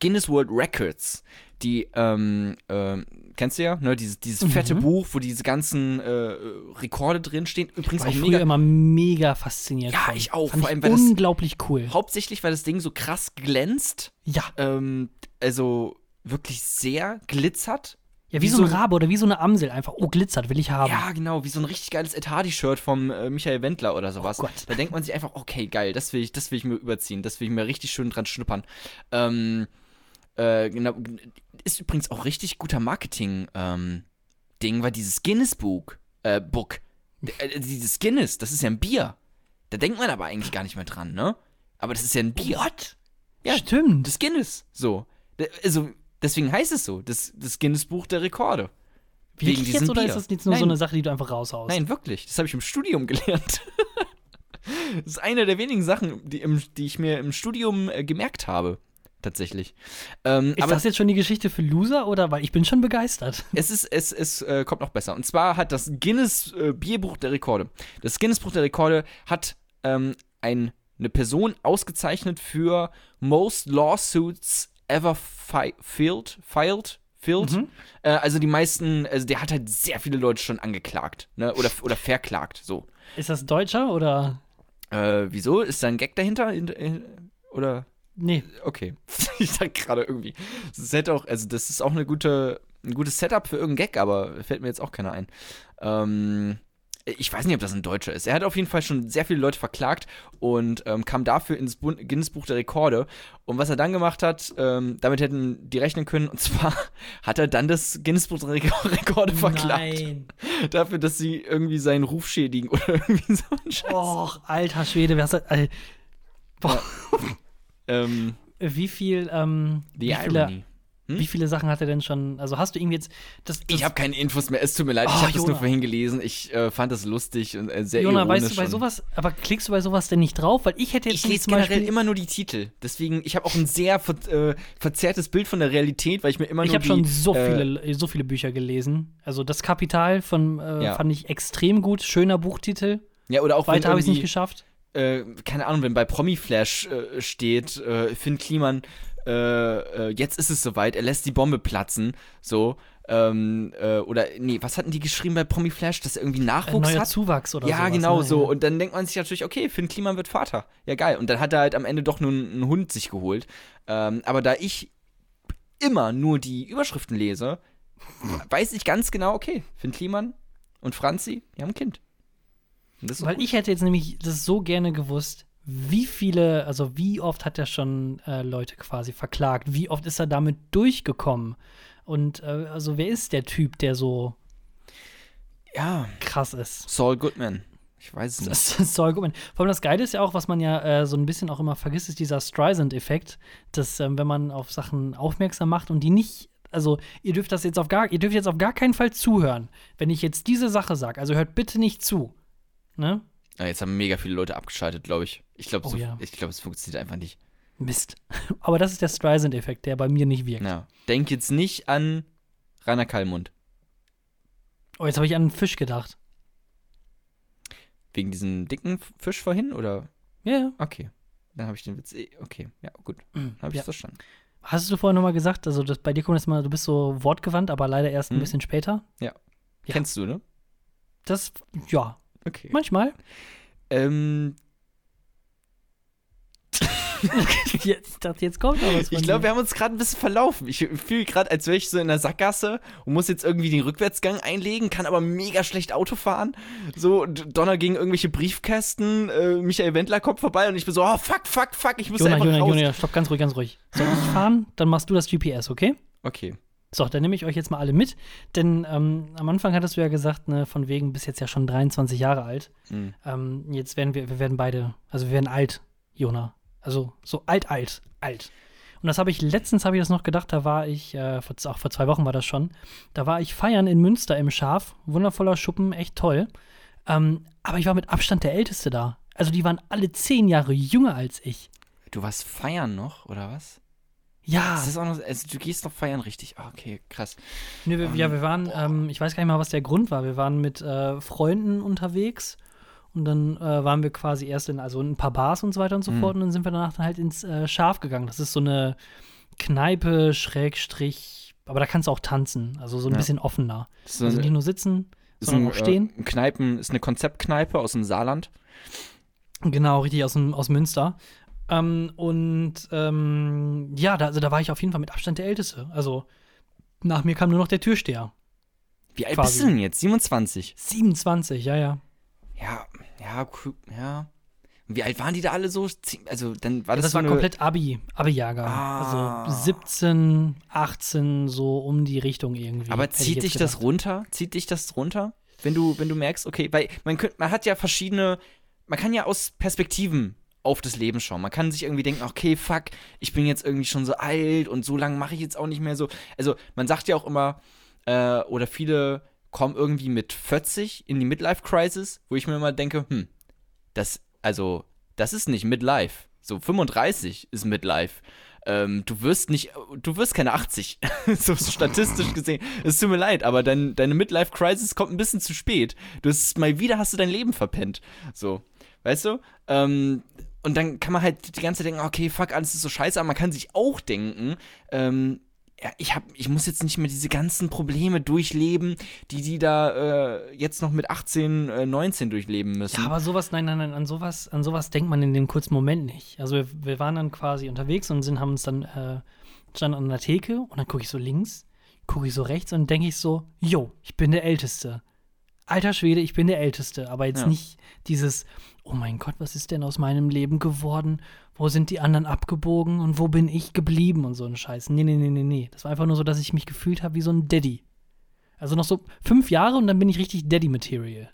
Speaker 2: Guinness World Records, die, ähm, ähm, kennst du ja, ne, dieses, dieses fette Buch, wo diese ganzen äh, Rekorde drinstehen. Übrigens
Speaker 1: War
Speaker 2: auch
Speaker 1: ich
Speaker 2: mega
Speaker 1: früher immer mega fasziniert
Speaker 2: Ja,
Speaker 1: von.
Speaker 2: ich auch.
Speaker 1: Fand
Speaker 2: Vor allem, weil das-
Speaker 1: unglaublich cool.
Speaker 2: Hauptsächlich, weil das Ding so krass glänzt.
Speaker 1: Ja.
Speaker 2: Ähm, also wirklich sehr glitzert.
Speaker 1: Ja, wie,
Speaker 2: wie
Speaker 1: so ein Rabe oder wie so eine Amsel einfach. Oh, glitzert, will ich haben.
Speaker 2: Ja, genau, wie so ein richtig geiles Etadi-Shirt vom äh, Michael Wendler oder sowas.
Speaker 1: Oh Gott.
Speaker 2: Da denkt man sich einfach, okay, geil, das will ich, das will ich mir überziehen, das will ich mir richtig schön dran schnuppern. Ähm, äh, genau, ist übrigens auch richtig guter Marketing, ähm, Ding, weil dieses Guinness-Book, äh, Book, äh, dieses Guinness, das ist ja ein Bier. Da denkt man aber eigentlich gar nicht mehr dran, ne? Aber das ist ja ein Bier.
Speaker 1: What?
Speaker 2: Ja,
Speaker 1: Stimmt.
Speaker 2: Das Guinness, so. Also, deswegen heißt es so, das, das Guinness-Buch der Rekorde.
Speaker 1: Wirklich
Speaker 2: wegen
Speaker 1: jetzt oder
Speaker 2: Bier.
Speaker 1: ist das jetzt nur so
Speaker 2: Nein.
Speaker 1: eine Sache, die du einfach raushaust?
Speaker 2: Nein, wirklich. Das habe ich im Studium gelernt. das ist eine der wenigen Sachen, die, im, die ich mir im Studium äh, gemerkt habe. Tatsächlich. Ähm,
Speaker 1: Ist
Speaker 2: aber
Speaker 1: das jetzt schon die Geschichte für Loser oder? Weil ich bin schon begeistert.
Speaker 2: es ist, es, es äh, kommt noch besser. Und zwar hat das Guinness äh, Bierbuch der Rekorde. Das Guinness Buch der Rekorde hat ähm, ein, eine Person ausgezeichnet für Most Lawsuits ever fi filed. Filed? Filed? Äh, also die meisten, also der hat halt sehr viele Leute schon angeklagt, ne? Oder, oder verklagt, so.
Speaker 1: Ist das Deutscher oder?
Speaker 2: Äh, wieso? Ist da ein Gag dahinter? In, in, oder?
Speaker 1: Nee.
Speaker 2: Okay. ich dachte gerade irgendwie. Das hätte auch, also das ist auch eine gute, ein gutes Setup für irgendeinen Gag, aber fällt mir jetzt auch keiner ein. Ähm, ich weiß nicht, ob das ein Deutscher ist. Er hat auf jeden Fall schon sehr viele Leute verklagt und ähm, kam dafür ins Bund Guinness Buch der Rekorde. Und was er dann gemacht hat, ähm, damit hätten die rechnen können, und zwar hat er dann das Guinness Buch der Rek- Rekorde verklagt.
Speaker 1: Nein.
Speaker 2: Dafür, dass sie irgendwie seinen Ruf schädigen oder irgendwie so ein Scheiß.
Speaker 1: Och, alter Schwede, wer hast du, äh, boah,
Speaker 2: Ähm,
Speaker 1: wie viel, ähm, wie viele.
Speaker 2: Hm?
Speaker 1: wie viele Sachen hat er denn schon, also hast du ihm jetzt, das, das
Speaker 2: Ich habe keine Infos mehr, es tut mir leid,
Speaker 1: Oh,
Speaker 2: ich habe das nur vorhin gelesen. Ich äh, fand das lustig und äh, sehr
Speaker 1: Jona,
Speaker 2: ironisch.
Speaker 1: weißt du bei sowas, aber klickst du bei sowas denn nicht drauf? Weil ich hätte jetzt
Speaker 2: Ich lese generell immer nur die Titel. Deswegen, ich habe auch ein sehr ver äh, verzerrtes Bild von der Realität, weil ich mir immer
Speaker 1: ich
Speaker 2: nur
Speaker 1: habe
Speaker 2: die,
Speaker 1: schon so
Speaker 2: äh,
Speaker 1: viele, so viele Bücher gelesen. Also das Kapital von äh,
Speaker 2: Ja.
Speaker 1: fand ich extrem gut, schöner Buchtitel.
Speaker 2: Ja, oder auch
Speaker 1: Weiter habe ich nicht
Speaker 2: irgendwie,
Speaker 1: geschafft.
Speaker 2: Äh, keine Ahnung, wenn bei Promiflash äh, steht, äh, Finn Kliman äh, äh, jetzt ist es soweit, er lässt die Bombe platzen, so. Ähm, äh, oder, nee, was hatten die geschrieben bei Promi Flash, dass er irgendwie Nachwuchs
Speaker 1: neuer
Speaker 2: hat?
Speaker 1: Zuwachs oder
Speaker 2: ja,
Speaker 1: sowas,
Speaker 2: genau
Speaker 1: ne?
Speaker 2: so. Und dann denkt man sich natürlich, okay, Finn Kliman wird Vater. Ja, geil. Und dann hat er halt am Ende doch nur einen, einen Hund sich geholt. Ähm, aber da ich immer nur die Überschriften lese, weiß ich ganz genau, okay, Finn Kliman und Franzi, die haben ein Kind.
Speaker 1: Weil
Speaker 2: gut.
Speaker 1: ich hätte jetzt nämlich das so gerne gewusst, wie viele, also wie oft hat er schon äh, Leute quasi verklagt? Wie oft ist er damit durchgekommen? Und äh, also wer ist der Typ, der so
Speaker 2: Ja,
Speaker 1: krass ist?
Speaker 2: Saul Goodman. Ich weiß es nicht.
Speaker 1: Saul Goodman. Vor allem das Geile ist ja auch, was man ja äh, so ein bisschen auch immer vergisst, ist dieser Streisand-Effekt, dass ähm, wenn man auf Sachen aufmerksam macht und die nicht, also ihr dürft das jetzt auf gar, ihr dürft jetzt auf gar keinen Fall zuhören, wenn ich jetzt diese Sache sage. Also hört bitte nicht zu. Ne?
Speaker 2: Ja, jetzt haben mega viele Leute abgeschaltet, glaube ich. Ich glaube,
Speaker 1: Oh
Speaker 2: so,
Speaker 1: ja.
Speaker 2: ich glaube, es funktioniert einfach nicht.
Speaker 1: Mist. Aber das ist der Streisand-Effekt, der bei mir nicht wirkt.
Speaker 2: Ja. Denk jetzt nicht an Rainer Kallmund.
Speaker 1: Oh, jetzt habe ich an einen Fisch gedacht.
Speaker 2: Wegen diesem dicken Fisch vorhin, oder?
Speaker 1: Ja, ja.
Speaker 2: Okay. Dann habe ich den Witz. eh- Okay, ja, gut. Habe ich
Speaker 1: Mhm. Ja.
Speaker 2: verstanden.
Speaker 1: Hast du vorhin nochmal gesagt, also das, bei dir kommt jetzt mal, du bist so wortgewandt, aber leider erst ein
Speaker 2: Mhm.
Speaker 1: bisschen später. Ja.
Speaker 2: Kennst du, ne?
Speaker 1: Das, ja,
Speaker 2: Okay.
Speaker 1: manchmal.
Speaker 2: Ähm,
Speaker 1: jetzt, ich dachte, jetzt kommt noch was
Speaker 2: ich glaube, wir haben uns gerade ein bisschen verlaufen. Ich fühle gerade, als wäre ich so in der Sackgasse und muss jetzt irgendwie den Rückwärtsgang einlegen, kann aber mega schlecht Auto fahren. So, Donner gegen irgendwelche Briefkästen, äh, Michael Wendler kommt vorbei und ich bin so, oh, fuck, fuck, fuck, ich muss
Speaker 1: Jona,
Speaker 2: einfach
Speaker 1: Jona,
Speaker 2: raus.
Speaker 1: Jona, stopp, ganz ruhig, ganz ruhig. Soll ich fahren? Dann machst du das GPS, okay?
Speaker 2: Okay.
Speaker 1: So, dann nehme ich euch jetzt mal alle mit, denn ähm, am Anfang hattest du ja gesagt, ne, von wegen bist jetzt ja schon 23 Jahre alt.
Speaker 2: Mhm.
Speaker 1: Ähm, jetzt werden wir, wir werden beide, also wir werden alt, Jona. Also so alt, alt, alt. Und das habe ich, letztens habe ich das noch gedacht, da war ich, äh, vor, auch vor zwei Wochen war das schon, da war ich feiern in Münster im Schaf, wundervoller Schuppen, echt toll. Ähm, aber ich war mit Abstand der Älteste da. Also die waren alle zehn Jahre jünger als ich.
Speaker 2: Du warst feiern noch, oder was?
Speaker 1: Ja,
Speaker 2: Das ist auch noch, also du gehst noch feiern richtig. Ah, okay, krass.
Speaker 1: Nee, wir,
Speaker 2: Ähm,
Speaker 1: ja, wir waren, ähm, ich weiß gar nicht mal, was der Grund war. Wir waren mit äh, Freunden unterwegs und dann äh, waren wir quasi erst in, also in ein paar Bars und so weiter und so
Speaker 2: Mhm.
Speaker 1: fort und dann sind wir danach dann halt ins äh, Schaf gegangen. Das ist so eine Kneipe, Schrägstrich, aber da kannst du auch tanzen, also so ein
Speaker 2: Ja.
Speaker 1: bisschen offener.
Speaker 2: So
Speaker 1: Also nicht nur sitzen, sondern
Speaker 2: ein,
Speaker 1: auch stehen.
Speaker 2: Äh, Kneipen, ist eine Konzeptkneipe aus dem Saarland.
Speaker 1: Genau, richtig aus, dem, aus Münster. Ähm, und ähm, ja, da, also da war ich auf jeden Fall mit Abstand der Älteste. Also nach mir kam nur noch der Türsteher.
Speaker 2: Wie alt
Speaker 1: Quasi.
Speaker 2: bist du denn jetzt? 27?
Speaker 1: 27, ja, ja.
Speaker 2: Ja, ja, ja. Wie alt waren die da alle so? Also, dann war
Speaker 1: Das,
Speaker 2: das,
Speaker 1: war
Speaker 2: so eine,
Speaker 1: komplett Abi, Abi-Jahrgang.
Speaker 2: Ah.
Speaker 1: Also 17, 18, so um die Richtung irgendwie.
Speaker 2: Aber zieht dich das
Speaker 1: gedacht.
Speaker 2: runter? Zieht dich das runter? Wenn du, wenn du merkst, okay, weil man könnt, man hat ja verschiedene, man kann ja aus Perspektiven auf das Leben schauen. Man kann sich irgendwie denken, okay, fuck, ich bin jetzt irgendwie schon so alt und so lange mache ich jetzt auch nicht mehr so. Also, man sagt ja auch immer, äh, oder viele kommen irgendwie mit 40 in die Midlife-Crisis, wo ich mir immer denke, hm, das, also, das ist nicht Midlife. So 35 ist Midlife. Ähm, du wirst nicht, du wirst keine 80. so statistisch gesehen. Es tut mir leid, aber dein, deine Midlife-Crisis kommt ein bisschen zu spät. Du hast mal wieder hast du dein Leben verpennt. So. Weißt du? Ähm, und dann kann man halt die ganze Zeit denken, okay, fuck, alles ist so scheiße, aber man kann sich auch denken, ähm, ja, ich, hab, ich muss jetzt nicht mehr diese ganzen Probleme durchleben, die die da äh, jetzt noch mit 18, äh, 19 durchleben müssen.
Speaker 1: Ja, aber sowas, nein, nein, nein, an sowas, an sowas denkt man in dem kurzen Moment nicht. Also wir, wir waren dann quasi unterwegs und sind, haben uns dann, äh, standen an der Theke und dann gucke ich so links, gucke ich so rechts und denke ich so, yo, ich bin der Älteste. Alter Schwede, ich bin der Älteste. Aber jetzt
Speaker 2: Ja.
Speaker 1: nicht dieses, oh mein Gott, was ist denn aus meinem Leben geworden? Wo sind die anderen abgebogen und wo bin ich geblieben und so ein Scheiß. Nee, nee, nee, nee, nee. Das war einfach nur so, dass ich mich gefühlt habe wie so ein Daddy. Also noch so fünf Jahre und dann bin ich richtig Daddy-Material.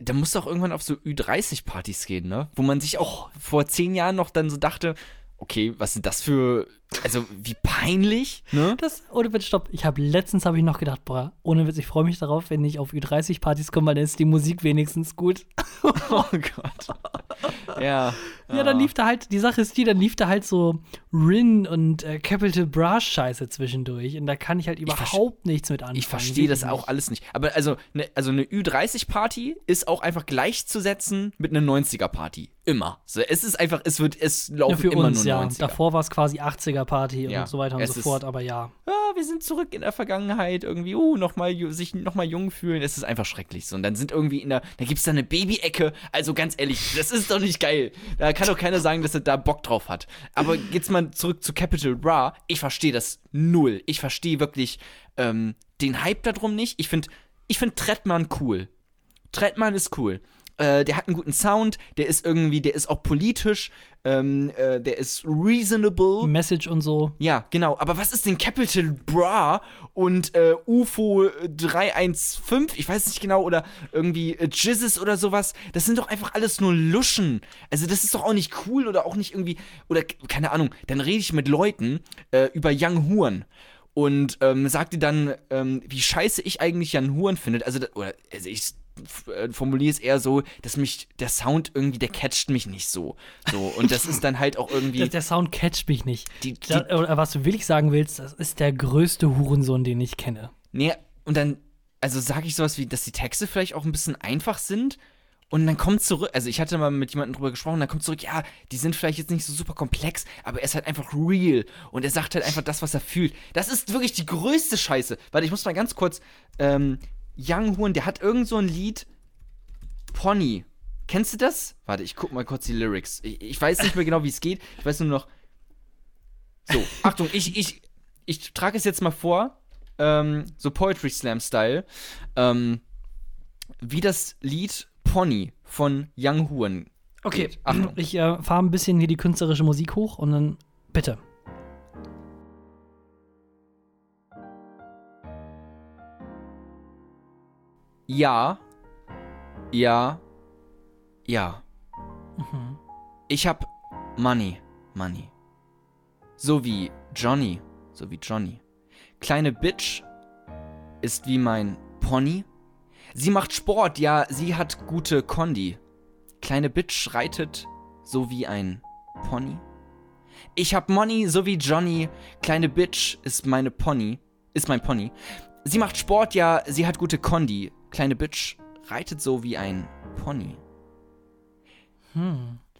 Speaker 2: da muss doch irgendwann auf so Ü30-Partys gehen, ne? Wo man sich auch vor zehn Jahren noch dann so dachte, okay, was sind das für, also wie peinlich, ne?
Speaker 1: Das, ohne Witz, stopp. Ich habe letztens habe ich noch gedacht, boah, ohne Witz, ich freue mich darauf, wenn ich auf Ü30-Partys komme, weil dann ist die Musik wenigstens gut.
Speaker 2: Oh Gott. Ja.
Speaker 1: Ja, dann lief da halt, die Sache ist die, dann lief da halt so Rin und äh, Capital Bra Scheiße zwischendurch und da kann ich halt überhaupt nichts mit anfangen.
Speaker 2: Ich verstehe das auch alles nicht. Aber also, ne, also eine Ü30-Party ist auch einfach gleichzusetzen mit einer 90er-Party. Immer. So, es ist einfach, es wird, es
Speaker 1: Ja,
Speaker 2: laufen
Speaker 1: für
Speaker 2: immer
Speaker 1: uns,
Speaker 2: nur
Speaker 1: ja.
Speaker 2: 90er.
Speaker 1: Davor war es quasi 80er Party
Speaker 2: Ja,
Speaker 1: und so weiter und
Speaker 2: es
Speaker 1: so fort, aber ja.
Speaker 2: ja, wir sind zurück in der Vergangenheit, irgendwie, uh, noch mal, ju- sich nochmal jung fühlen, es ist einfach schrecklich so. Und dann sind irgendwie in der, da gibt's da eine Baby-Ecke, also ganz ehrlich, das ist doch nicht geil. Da kann doch keiner sagen, dass er da Bock drauf hat. Aber jetzt mal zurück zu Capital Bra, ich verstehe das null. Ich verstehe wirklich ähm, den Hype darum nicht. Ich finde, ich finde Trettmann cool. Trettmann ist cool. Äh, der hat einen guten Sound, der ist irgendwie, der ist auch politisch, ähm, äh, der ist reasonable.
Speaker 1: Message und so.
Speaker 2: Ja, genau. Aber was ist denn Capital Bra und äh, UFO 315? Ich weiß nicht genau. Oder irgendwie äh, Jizzes oder sowas. Das sind doch einfach alles nur Luschen. Also, das ist doch auch nicht cool oder auch nicht irgendwie. Oder keine Ahnung. Dann rede ich mit Leuten äh, über Young Huren. Und ähm, sagte dann, ähm, wie scheiße ich eigentlich Jan Huren findet. Also, oder, also ich formuliere es eher so, dass mich der Sound irgendwie, der catcht mich nicht so. So. Und das ist dann halt auch irgendwie.
Speaker 1: Der, der Sound catcht mich nicht.
Speaker 2: Die- die-
Speaker 1: da, oder was du wirklich sagen willst, das ist der größte Hurensohn, den ich kenne.
Speaker 2: Nee, und dann, also sage ich sowas wie, dass die Texte vielleicht auch ein bisschen einfach sind. Und dann kommt zurück, also ich hatte mal mit jemandem drüber gesprochen, dann kommt zurück, ja, die sind vielleicht jetzt nicht so super komplex, aber er ist halt einfach real. Und er sagt halt einfach das, was er fühlt. Das ist wirklich die größte Scheiße. Warte, ich muss mal ganz kurz, ähm, Young Horn, der hat irgend so ein Lied, Pony. Kennst du das? Warte, ich guck mal kurz die Lyrics. Ich, ich weiß nicht mehr genau, wie es geht. Ich weiß nur noch. So, Achtung, ich, ich, ich trage es jetzt mal vor, ähm, so Poetry Slam Style, ähm, wie das Lied Pony von Young Huan.
Speaker 1: Okay,
Speaker 2: geht. Achtung.
Speaker 1: ich äh, fahre ein bisschen hier die künstlerische Musik hoch und dann bitte.
Speaker 2: Ja, ja, ja. Ich hab Money, Money. So wie Johnny, so wie Johnny. Kleine Bitch ist wie mein Pony. Sie macht Sport, ja, sie hat gute Kondi. Kleine Bitch reitet so wie ein Pony. Ich hab Money, so wie Johnny. Kleine Bitch ist meine Pony, ist mein Pony. Sie macht Sport, ja, sie hat gute Kondi. Kleine Bitch reitet so wie ein Pony.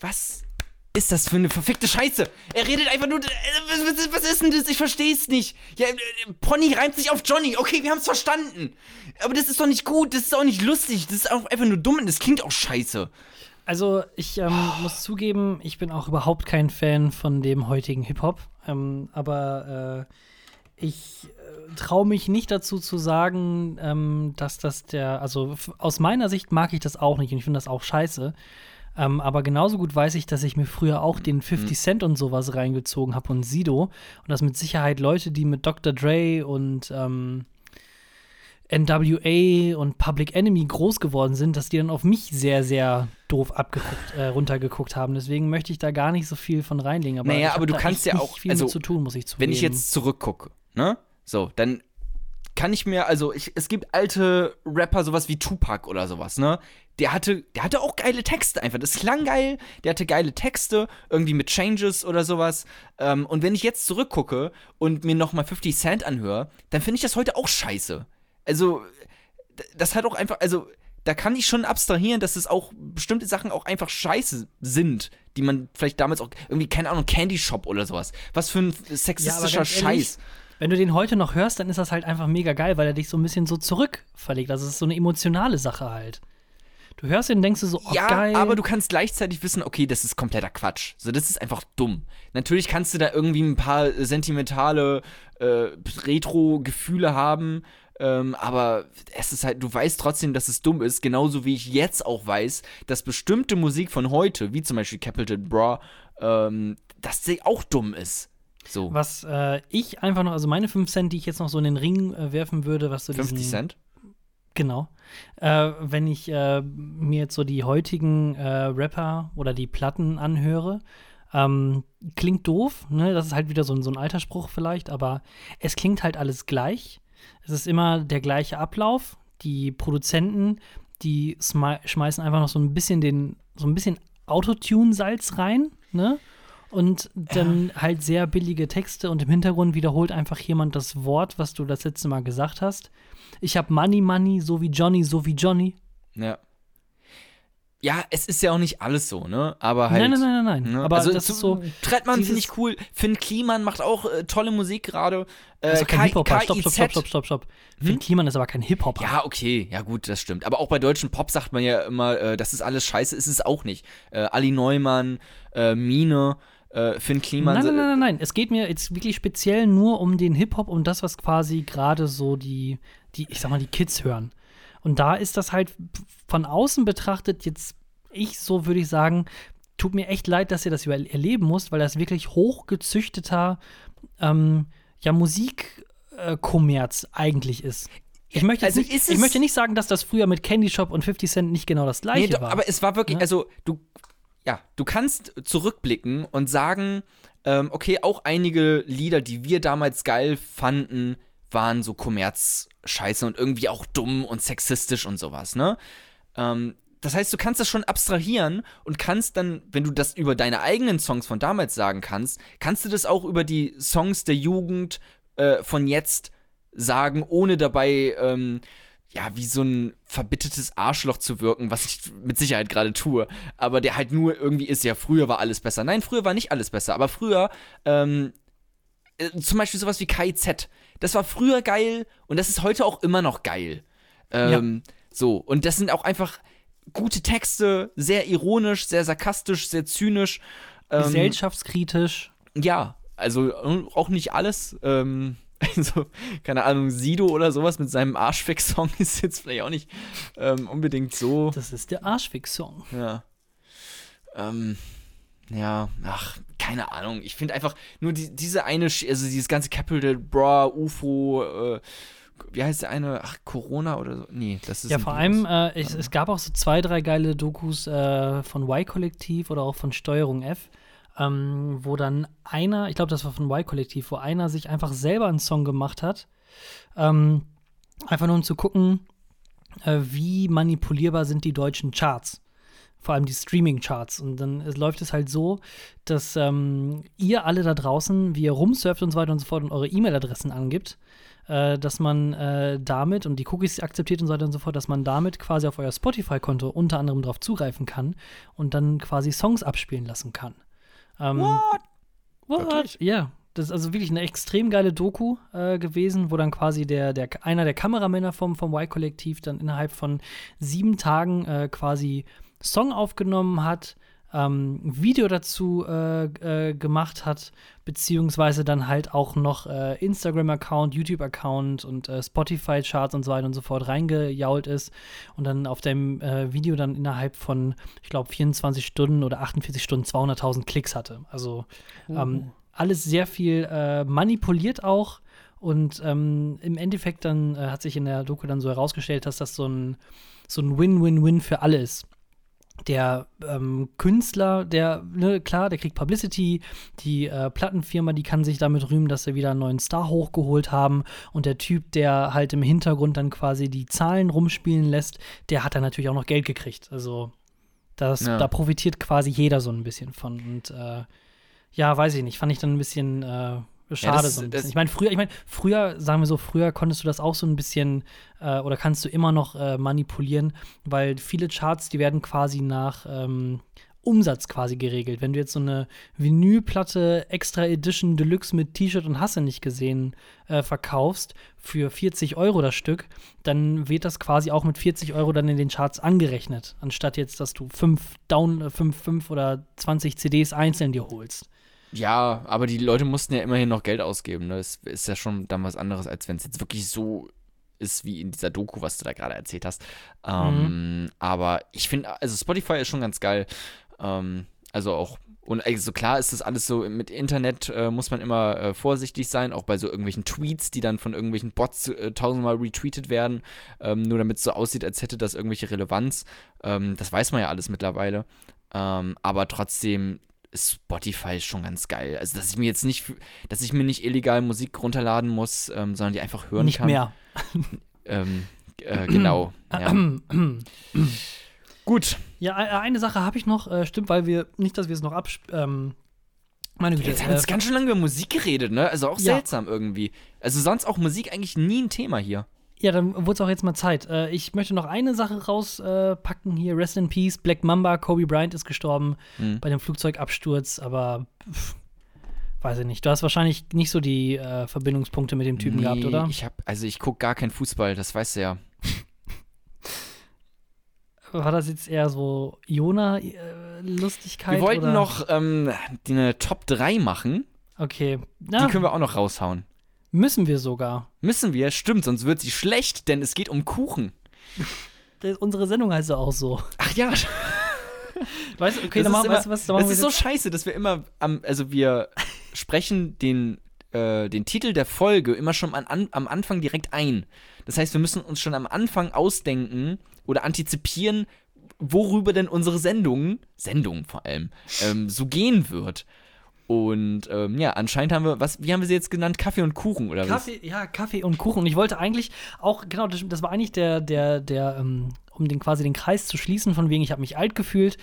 Speaker 2: Was ist das für eine verfickte Scheiße? Er redet einfach nur. äh, Was, ist denn das? Ich versteh's nicht. Ja, äh, Pony reimt sich auf Johnny. Okay, wir haben's verstanden. Aber das ist doch nicht gut. Das ist auch nicht lustig. Das ist auch einfach nur dumm und das klingt auch scheiße.
Speaker 1: Also, ich ähm, muss zugeben, ich bin auch überhaupt kein Fan von dem heutigen Hip-Hop. Ähm, aber äh, ich traue mich nicht dazu zu sagen, ähm, dass das der. Also, aus meiner Sicht mag ich das auch nicht und ich finde das auch scheiße. Ähm, aber genauso gut weiß ich, dass ich mir früher auch den 50 Cent und sowas reingezogen habe und Sido. Und dass mit Sicherheit Leute, die mit Dr. Dre und ähm, NWA und Public Enemy groß geworden sind, dass die dann auf mich sehr, sehr doof abgeguckt, äh, runtergeguckt haben. Deswegen möchte ich da gar nicht so viel von reinlegen. Aber
Speaker 2: Naja, aber du kannst ja auch-
Speaker 1: viel
Speaker 2: also,
Speaker 1: zu tun, muss ich zugeben.
Speaker 2: Wenn ich jetzt zurückgucke, ne? So, dann kann ich mir, also ich, es gibt alte Rapper, sowas wie Tupac oder sowas, ne? Der hatte, der hatte auch geile Texte einfach. Das klang geil, der hatte geile Texte, irgendwie mit Changes oder sowas. Ähm, und wenn ich jetzt zurückgucke und mir nochmal 50 Cent anhöre, dann finde ich das heute auch scheiße. Also, das hat auch einfach, also, da kann ich schon abstrahieren, dass es auch bestimmte Sachen auch einfach scheiße sind, die man vielleicht damals auch, irgendwie, keine Ahnung, Candy Shop oder sowas. Was für ein sexistischer
Speaker 1: ehrlich,
Speaker 2: Scheiß.
Speaker 1: Wenn du den heute noch hörst, dann ist das halt einfach mega geil, weil er dich so ein bisschen so zurückverlegt. Also es ist so eine emotionale Sache halt. Du hörst ihn und denkst dir so, oh
Speaker 2: ja,
Speaker 1: geil.
Speaker 2: aber du kannst gleichzeitig wissen, okay, das ist kompletter Quatsch. So, das ist einfach dumm. Natürlich kannst du da irgendwie ein paar sentimentale äh, Retro-Gefühle haben, ähm, aber es ist halt, du weißt trotzdem, dass es dumm ist, genauso wie ich jetzt auch weiß, dass bestimmte Musik von heute, wie zum Beispiel Capital Bra, ähm, dass sie auch dumm ist. So.
Speaker 1: Was äh, ich einfach noch, also meine 5 Cent, die ich jetzt noch so in den Ring äh, werfen würde, was so
Speaker 2: 50
Speaker 1: diesen,
Speaker 2: Cent?
Speaker 1: Genau. Äh, wenn ich äh, mir jetzt so die heutigen äh, Rapper oder die Platten anhöre, ähm, klingt doof, ne? Das ist halt wieder so, ein- so ein alter Spruch vielleicht, aber es klingt halt alles gleich. Es ist immer der gleiche Ablauf. Die Produzenten, die schmeißen einfach noch so ein bisschen den, so ein bisschen Autotune-Salz rein, ne? Und dann halt sehr billige Texte und im Hintergrund wiederholt einfach jemand das Wort, was du das letzte Mal gesagt hast. Ich habe Money, Money, so wie Johnny, so wie Johnny.
Speaker 2: Ja. Ja, es ist ja auch nicht alles so, ne? Aber halt.
Speaker 1: nein, nein, nein, nein, nein.
Speaker 2: Ne?
Speaker 1: Aber
Speaker 2: also
Speaker 1: das ist so.
Speaker 2: Trettmann finde ich cool. Finn Kliman macht auch äh, tolle Musik gerade. Äh,
Speaker 1: doch kein Hip-Hopper. Stopp, stopp, stopp, stopp, stopp, stopp. Finn Kliman ist aber kein Hip-Hopper.
Speaker 2: Ja, okay, ja gut, das stimmt. Aber auch bei deutschen Pop sagt man ja immer, äh, das ist alles scheiße, ist es auch nicht. Äh, Ali Neumann, äh, Mine, äh, Finn Kliman.
Speaker 1: Nein, nein, nein, nein, nein. Es geht mir jetzt wirklich speziell nur um den Hip-Hop, um das, was quasi gerade so die, die, ich sag mal, die Kids hören. Und da ist das halt von außen betrachtet jetzt, ich so würde ich sagen, tut mir echt leid, dass ihr das erleben musst, weil das wirklich hochgezüchteter ähm, ja, Musikkommerz eigentlich ist. Ich möchte,
Speaker 2: Also
Speaker 1: nicht, ich möchte nicht sagen, dass das früher mit Candy Shop und 50 Cent nicht genau das gleiche
Speaker 2: Nee,
Speaker 1: war.
Speaker 2: aber es war wirklich,
Speaker 1: Ne?
Speaker 2: also du, ja, du kannst zurückblicken und sagen, ähm, okay, auch einige Lieder, die wir damals geil fanden, waren so Kommerz-Scheiße und irgendwie auch dumm und sexistisch und sowas, ne? Ähm, das heißt, du kannst das schon abstrahieren und kannst dann, wenn du das über deine eigenen Songs von damals sagen kannst, kannst du das auch über die Songs der Jugend äh, von jetzt sagen, ohne dabei ähm, ja, wie so ein verbittertes Arschloch zu wirken, was ich mit Sicherheit gerade tue, aber der halt nur irgendwie ist, ja, früher war alles besser. Nein, früher war nicht alles besser, aber früher, ähm, äh, zum Beispiel sowas wie KIZ, das war früher geil und das ist heute auch immer noch geil. Ähm, So, und das sind auch einfach gute Texte, sehr ironisch, sehr sarkastisch, sehr zynisch. Ähm,
Speaker 1: Gesellschaftskritisch.
Speaker 2: ja, also äh, auch nicht alles. Ähm, also, keine Ahnung, Sido oder sowas mit seinem Arschfick-Song ist jetzt vielleicht auch nicht ähm, unbedingt so.
Speaker 1: Das ist der Arschfix-Song.
Speaker 2: Ja. Ähm, ja, ach, keine Ahnung. Ich finde einfach nur die, diese eine, Sch- also dieses ganze Capital Bra, UFO, äh, wie heißt der eine? Ach, Corona oder so? Nee, das ist.
Speaker 1: Ja, vor allem, äh, es, es gab auch so zwei, drei geile Dokus äh, von Y-Kollektiv oder auch von Steuerung F, ähm, wo dann einer, ich glaube, das war von Y-Kollektiv, wo einer sich einfach selber einen Song gemacht hat. Ähm, einfach nur um zu gucken, äh, wie manipulierbar sind die deutschen Charts. Vor allem die Streaming-Charts. Und dann äh, läuft es halt so, dass ähm, ihr alle da draußen, wie ihr rumsurft und so weiter und so fort und eure E-Mail-Adressen angibt, äh, dass man äh, damit und die Cookies akzeptiert und so weiter und so fort, dass man damit quasi auf euer Spotify-Konto unter anderem drauf zugreifen kann und dann quasi Songs abspielen lassen kann. Ähm, What? What? Ja. Das ist also wirklich eine extrem geile Doku äh, gewesen, wo dann quasi der, der, einer der Kameramänner vom, vom Y-Kollektiv dann innerhalb von sieben Tagen äh, quasi Song aufgenommen hat, ähm, Video dazu äh, äh, gemacht hat, beziehungsweise dann halt auch noch äh, Instagram-Account, YouTube-Account und äh, Spotify-Charts und so weiter und so fort reingejault ist und dann auf dem äh, Video dann innerhalb von, ich glaube, 24 Stunden oder 48 Stunden 200.000 Klicks hatte. Also ähm, alles sehr viel äh, manipuliert auch. Und ähm, im Endeffekt dann hat sich in der Doku dann so herausgestellt, dass das so ein, so ein Win-Win-Win für alle ist der ähm, Künstler, der, ne, klar, der kriegt Publicity, die äh, Plattenfirma, die kann sich damit rühmen, dass sie wieder einen neuen Star hochgeholt haben und der Typ, der halt im Hintergrund dann quasi die Zahlen rumspielen lässt, der hat dann natürlich auch noch Geld gekriegt. Also das,
Speaker 2: Ja.
Speaker 1: da profitiert quasi jeder so ein bisschen von und äh, ja, weiß ich nicht, fand ich dann ein bisschen äh, schade
Speaker 2: das-
Speaker 1: so ein bisschen. Ich meine, früher, ich meine, früher, sagen wir so, früher konntest du das auch so ein bisschen äh, oder kannst du immer noch äh, manipulieren, weil viele Charts, die werden quasi nach ähm, Umsatz quasi geregelt. Wenn du jetzt so eine Vinylplatte Extra Edition Deluxe mit T-Shirt und Hasse nicht gesehen äh, verkaufst für 40 Euro das Stück, dann wird das quasi auch mit 40 Euro dann in den Charts angerechnet, anstatt jetzt, dass du fünf Down, äh, fünf, fünf oder 20 CDs einzeln dir holst.
Speaker 2: Ja, aber die Leute mussten ja immerhin noch Geld ausgeben. Ne? Das ist ja schon dann was anderes, als wenn es jetzt wirklich so ist wie in dieser Doku, was du da gerade erzählt hast. Ähm, Aber ich finde, also Spotify ist schon ganz geil. Ähm, also auch, und also klar ist das alles so, mit Internet äh, muss man immer äh, vorsichtig sein, auch bei so irgendwelchen Tweets, die dann von irgendwelchen Bots äh, tausendmal retweetet werden, ähm, nur damit es so aussieht, als hätte das irgendwelche Relevanz. Ähm, das weiß man ja alles mittlerweile. Ähm, aber trotzdem Spotify ist schon ganz geil. Also, dass ich mir jetzt nicht, dass ich mir nicht illegal Musik runterladen muss, ähm, sondern die einfach hören
Speaker 1: nicht
Speaker 2: kann.
Speaker 1: mehr.
Speaker 2: Ähm, äh, genau. ja. Gut.
Speaker 1: Ja, e- eine Sache habe ich noch, äh, stimmt, weil wir, nicht, dass wir es noch abs... Ähm, meine Güte.
Speaker 2: Jetzt haben wir jetzt
Speaker 1: äh,
Speaker 2: ganz schön lange über Musik geredet, ne? Also auch
Speaker 1: Ja.
Speaker 2: seltsam irgendwie. Also sonst auch Musik eigentlich nie ein Thema hier.
Speaker 1: Ja, dann wurde es auch jetzt mal Zeit. Äh, ich möchte noch eine Sache rauspacken äh, hier. Rest in Peace, Black Mamba, Kobe Bryant ist gestorben
Speaker 2: Mhm.
Speaker 1: bei dem Flugzeugabsturz, aber pff, weiß ich nicht. Du hast wahrscheinlich nicht so die äh, Verbindungspunkte mit dem Typen
Speaker 2: Nee,
Speaker 1: gehabt, oder?
Speaker 2: Ich hab, also ich gucke gar keinen Fußball, das weißt du ja.
Speaker 1: War das jetzt eher so Jona-Lustigkeit?
Speaker 2: Wir wollten
Speaker 1: oder?
Speaker 2: noch ähm, die eine Top 3 machen.
Speaker 1: Okay.
Speaker 2: Die
Speaker 1: Ja,
Speaker 2: können wir auch noch raushauen.
Speaker 1: Müssen wir sogar.
Speaker 2: Müssen wir, stimmt, sonst wird sie schlecht, denn es geht um Kuchen.
Speaker 1: Das, unsere Sendung heißt ja auch so.
Speaker 2: Ach ja,
Speaker 1: Weißt du, okay,
Speaker 2: das
Speaker 1: dann machen
Speaker 2: ist immer-
Speaker 1: weißt was, dann
Speaker 2: Das ist so scheiße, dass wir immer am, also wir sprechen den, äh, den Titel der Folge immer schon an, an, am Anfang direkt ein. Das heißt, wir müssen uns schon am Anfang ausdenken oder antizipieren, worüber denn unsere Sendung, Sendung vor allem, ähm, so gehen wird. Und ähm, ja, anscheinend haben wir, was, wie haben wir sie jetzt genannt? Kaffee und Kuchen oder was?
Speaker 1: Kaffee, ja, Kaffee und Kuchen. Und ich wollte eigentlich auch, genau, das, das war eigentlich der, der, der, ähm, um den quasi den Kreis zu schließen, von wegen, ich habe mich alt gefühlt.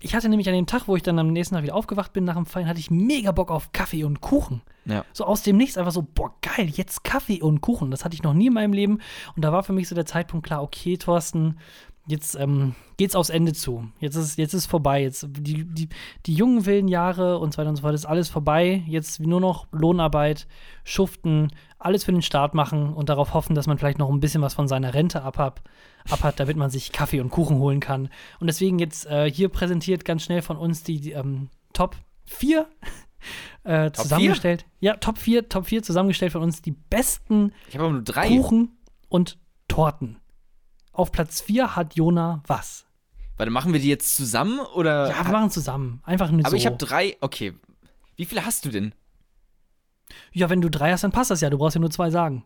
Speaker 1: Ich hatte nämlich an dem Tag, wo ich dann am nächsten Tag wieder aufgewacht bin nach dem Feiern, hatte ich mega Bock auf Kaffee und Kuchen.
Speaker 2: Ja.
Speaker 1: So aus dem Nichts einfach so, boah, geil, jetzt Kaffee und Kuchen. Das hatte ich noch nie in meinem Leben. Und da war für mich so der Zeitpunkt klar, okay, Thorsten, jetzt ähm, geht's aufs Ende zu. Jetzt ist jetzt ist vorbei. Jetzt die, die, die jungen wilden Jahre und so weiter und so fort ist alles vorbei. Jetzt nur noch Lohnarbeit, Schuften, alles für den Staat machen und darauf hoffen, dass man vielleicht noch ein bisschen was von seiner Rente abhat, abhat damit man sich Kaffee und Kuchen holen kann. Und deswegen jetzt äh, hier präsentiert ganz schnell von uns die, die ähm, Top 4 äh,
Speaker 2: Top
Speaker 1: zusammengestellt. Ja, Top 4, Top 4 zusammengestellt von uns die besten. Kuchen und Torten. Auf Platz 4 hat Jona was?
Speaker 2: Warte, machen wir die jetzt zusammen oder?
Speaker 1: Ja, wir machen zusammen. Einfach nur
Speaker 2: aber
Speaker 1: so.
Speaker 2: ich habe drei. Okay. Wie viele hast du denn?
Speaker 1: ja, wenn du drei hast, dann passt das ja. Du brauchst ja nur zwei sagen.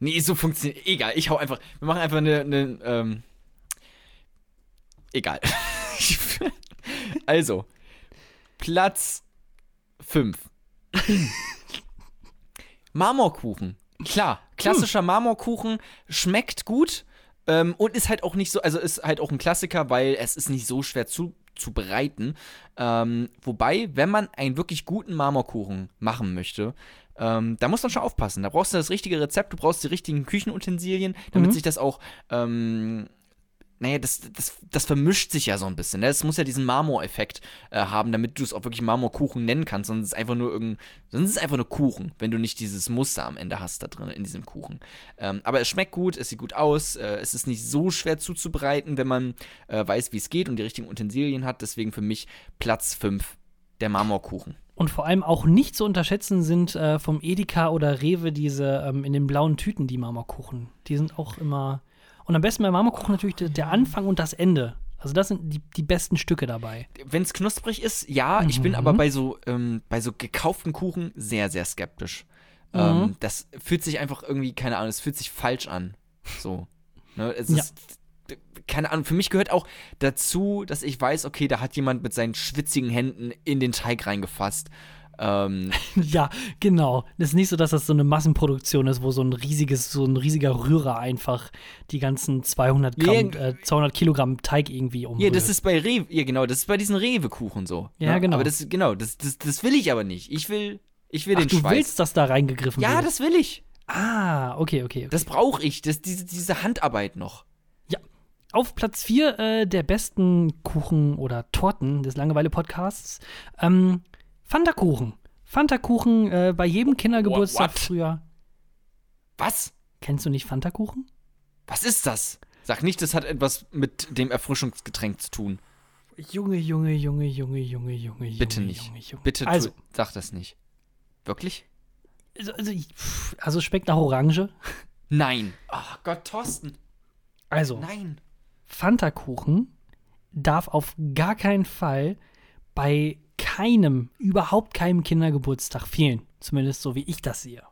Speaker 2: Nee, so funktioniert. Egal, ich hau einfach. Wir machen einfach eine. eine ähm, egal. also, Platz 5. Marmorkuchen. Klar, klassischer Marmorkuchen schmeckt gut ähm, und ist halt auch nicht so, also ist halt auch ein Klassiker, weil es ist nicht so schwer zu, zu bereiten. Ähm, wobei, wenn man einen wirklich guten Marmorkuchen machen möchte, ähm, da muss man schon aufpassen. Da brauchst du das richtige Rezept, du brauchst die richtigen Küchenutensilien, damit
Speaker 1: Mhm.
Speaker 2: sich das auch, ähm, naja, das, das, das vermischt sich ja so ein bisschen. Ne? Es muss ja diesen Marmoreffekt äh, haben, damit du es auch wirklich Marmorkuchen nennen kannst. Sonst ist es einfach nur sonst ist es einfach nur Kuchen, wenn du nicht dieses Muster am Ende hast da drin in diesem Kuchen. Ähm, aber es schmeckt gut, es sieht gut aus, äh, es ist nicht so schwer zuzubereiten, wenn man äh, weiß, wie es geht und die richtigen Utensilien hat. Deswegen für mich Platz 5, der Marmorkuchen.
Speaker 1: Und vor allem auch nicht zu unterschätzen sind äh, vom Edeka oder Rewe diese ähm, in den blauen Tüten, die Marmorkuchen. Die sind auch immer. Und am besten bei Marmorkuchen natürlich der, der Anfang und das Ende. Also das sind die, die besten Stücke dabei.
Speaker 2: Wenn es knusprig ist, ja, ich bin
Speaker 1: Mhm.
Speaker 2: aber bei so, ähm, bei so gekauften Kuchen sehr, sehr skeptisch.
Speaker 1: Mhm.
Speaker 2: Ähm, das fühlt sich einfach irgendwie, keine Ahnung, es fühlt sich falsch an. So. Ne, es
Speaker 1: Ja.
Speaker 2: ist, keine Ahnung, für mich gehört auch dazu, dass ich weiß, okay, da hat jemand mit seinen schwitzigen Händen in den Teig reingefasst. Ähm,
Speaker 1: ja, genau. Das ist nicht so, dass das so eine Massenproduktion ist, wo so ein riesiges, so ein riesiger Rührer einfach die ganzen 200 Gramm,
Speaker 2: Ja,
Speaker 1: äh, 200 Kilogramm Teig irgendwie umrührt.
Speaker 2: ja, das ist bei Rewe, ja genau, das ist bei diesen Rewe-Kuchen so.
Speaker 1: Ja,
Speaker 2: ne?
Speaker 1: genau.
Speaker 2: Aber das, genau, das, das, das will ich aber nicht. Ich will, ich will
Speaker 1: Ach,
Speaker 2: den
Speaker 1: du
Speaker 2: Schweiß.
Speaker 1: willst, dass da reingegriffen
Speaker 2: ja,
Speaker 1: wird?
Speaker 2: das will ich.
Speaker 1: Ah, okay, okay. okay.
Speaker 2: Das brauche ich, das, diese, diese Handarbeit noch.
Speaker 1: Auf Platz 4 äh, der besten Kuchen oder Torten des Langeweile-Podcasts, ähm, Fanta-Kuchen. Fanta-Kuchen äh, bei jedem Kindergeburtstag
Speaker 2: What?
Speaker 1: früher.
Speaker 2: Was?
Speaker 1: Kennst du nicht Fanta-Kuchen?
Speaker 2: Was ist das? Sag nicht, das hat etwas mit dem Erfrischungsgetränk zu tun.
Speaker 1: Junge, Junge, Junge, Junge, Junge, Junge,
Speaker 2: Bitte
Speaker 1: Junge,
Speaker 2: nicht.
Speaker 1: Junge, Junge.
Speaker 2: Bitte
Speaker 1: Also,
Speaker 2: tu, sag das nicht. Wirklich?
Speaker 1: also, also, also schmeckt nach Orange.
Speaker 2: Nein. Ach Gott, Thorsten.
Speaker 1: Also,
Speaker 2: Nein.
Speaker 1: Fanta-Kuchen darf auf gar keinen Fall bei keinem, überhaupt keinem Kindergeburtstag fehlen. Zumindest so wie ich das sehe.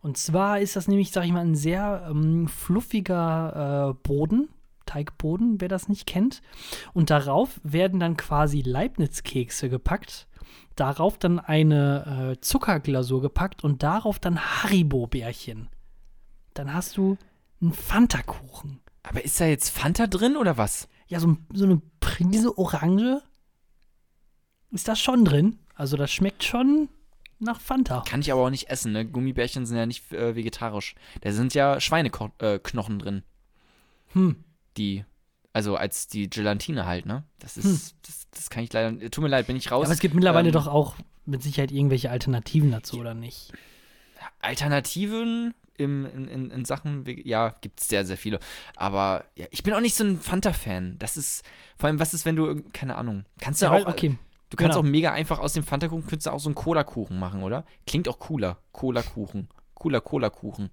Speaker 1: Und zwar ist das nämlich, sag ich mal, ein sehr ähm, fluffiger äh, Boden, Teigboden, wer das nicht kennt. Und darauf werden dann quasi Leibniz-Kekse gepackt. Darauf dann eine äh, Zuckerglasur gepackt und darauf dann Haribo-Bärchen. Dann hast du einen Fanta-Kuchen.
Speaker 2: Aber ist da jetzt Fanta drin oder was?
Speaker 1: ja, so, so eine Prise Orange ist da schon drin. Also das schmeckt schon nach Fanta.
Speaker 2: Kann ich aber auch nicht essen, ne? Gummibärchen sind ja nicht äh, vegetarisch. Da sind ja Schweineknochen äh, drin.
Speaker 1: Hm.
Speaker 2: Die, also als die Gelatine halt, ne? Das ist, das, das kann ich leider, tut mir leid, bin ich raus.
Speaker 1: Aber es gibt mittlerweile
Speaker 2: Ähm,
Speaker 1: doch auch mit Sicherheit irgendwelche Alternativen dazu, oder nicht?
Speaker 2: Alternativen im, in, in, in Sachen, ja, gibt es sehr, sehr viele. Aber ja, ich bin auch nicht so ein Fanta-Fan. Das ist, vor allem, was ist, wenn du, keine Ahnung, kannst du
Speaker 1: Ja,
Speaker 2: auch,
Speaker 1: weil- okay.
Speaker 2: Du kannst
Speaker 1: genau.
Speaker 2: auch mega einfach aus dem Fanta-Kuchen, könntest du auch so einen Cola-Kuchen machen, oder? Klingt auch cooler. Cola-Kuchen. Cooler Cola-Kuchen.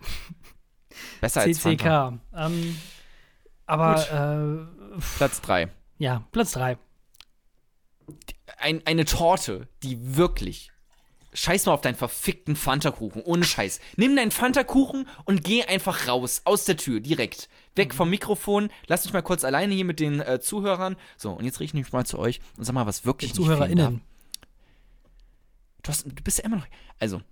Speaker 2: Besser als Fanta.
Speaker 1: CCK. Ähm, aber äh,
Speaker 2: Platz 3.
Speaker 1: ja, Platz 3.
Speaker 2: Ein, eine Torte, die wirklich. Scheiß mal auf deinen verfickten Fanta-Kuchen. Ohne Scheiß. Nimm deinen Fanta-Kuchen und geh einfach raus. Aus der Tür. Direkt. Weg vom Mikrofon. Lass mich mal kurz alleine hier mit den äh, Zuhörern. So, und jetzt richte ich mich mal zu euch und sag mal, was wirklich nicht fehlen darf.
Speaker 1: ZuhörerInnen.
Speaker 2: Du, hast, du bist ja immer noch. Also,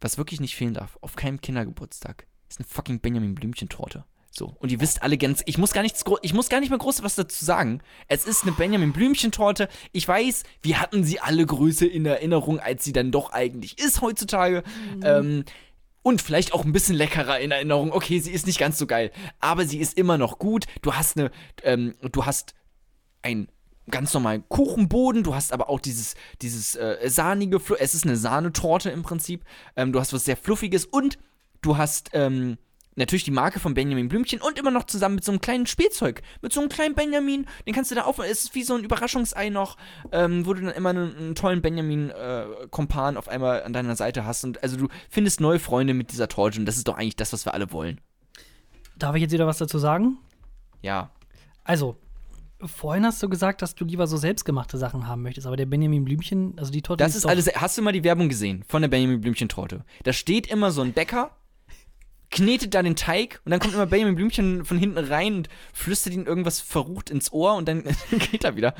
Speaker 2: was wirklich nicht fehlen darf, auf keinem Kindergeburtstag, ist eine fucking Benjamin Blümchen-Torte. So, und ihr wisst alle ganz, ich muss gar nichts, ich muss gar nicht mehr groß was dazu sagen. Es ist eine Benjamin Blümchen-Torte. Ich weiß, wir hatten sie alle Größe in Erinnerung, als sie dann doch eigentlich ist heutzutage. Ähm, und vielleicht auch ein bisschen leckerer in Erinnerung. Okay, sie ist nicht ganz so geil, aber sie ist immer noch gut. Du hast eine, ähm, du hast ein ganz normalen Kuchenboden, du hast aber auch dieses, dieses äh, sahnige, es ist eine Sahnetorte im Prinzip, ähm, du hast was sehr Fluffiges und du hast ähm, natürlich die Marke von Benjamin Blümchen und immer noch zusammen mit so einem kleinen Spielzeug, mit so einem kleinen Benjamin, den kannst du da aufmachen, es ist wie so ein Überraschungsei noch, ähm, wo du dann immer einen, einen tollen Benjamin-Kompan auf einmal an deiner Seite hast und also du findest neue Freunde mit dieser Torte und das ist doch eigentlich das, was wir alle wollen.
Speaker 1: Darf ich jetzt wieder was dazu sagen?
Speaker 2: Ja,
Speaker 1: Also, vorhin hast du gesagt, dass du lieber so selbstgemachte Sachen haben möchtest, aber der Benjamin Blümchen, also die Torte
Speaker 2: Das ist
Speaker 1: doch,
Speaker 2: alles. Hast du mal die Werbung gesehen von der Benjamin Blümchen Torte? Da steht immer so ein Bäcker, knetet da den Teig und dann kommt immer Benjamin Blümchen von hinten rein und flüstert ihm irgendwas verrucht ins Ohr und dann geht er wieder.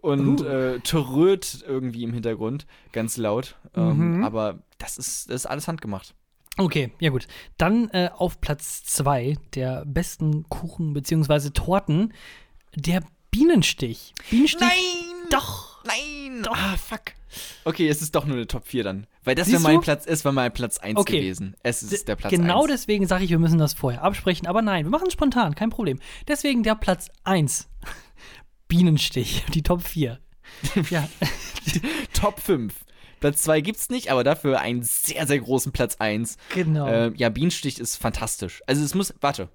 Speaker 2: Und äh, terröt irgendwie im Hintergrund, ganz laut. Ähm, aber das ist, das ist alles handgemacht.
Speaker 1: Okay, ja gut. Dann äh, auf Platz zwei der besten Kuchen bzw. Torten der Bienenstich. Bienenstich?
Speaker 2: Nein!
Speaker 1: Doch!
Speaker 2: Nein! Ah, fuck. Okay, es ist doch nur eine Top 4 dann. Weil das wäre mein? Platz, es war mein Platz 1
Speaker 1: Okay.
Speaker 2: gewesen. Es ist der Platz
Speaker 1: genau
Speaker 2: 1.
Speaker 1: deswegen sage ich, wir müssen das vorher absprechen. Aber nein, wir machen es spontan, kein Problem. Deswegen der Platz 1. Bienenstich, die Top 4. ja,
Speaker 2: Top 5. Platz 2 gibt's nicht, aber dafür einen sehr, sehr großen Platz 1.
Speaker 1: genau.
Speaker 2: Äh, ja, Bienenstich ist fantastisch. Also es muss, warte,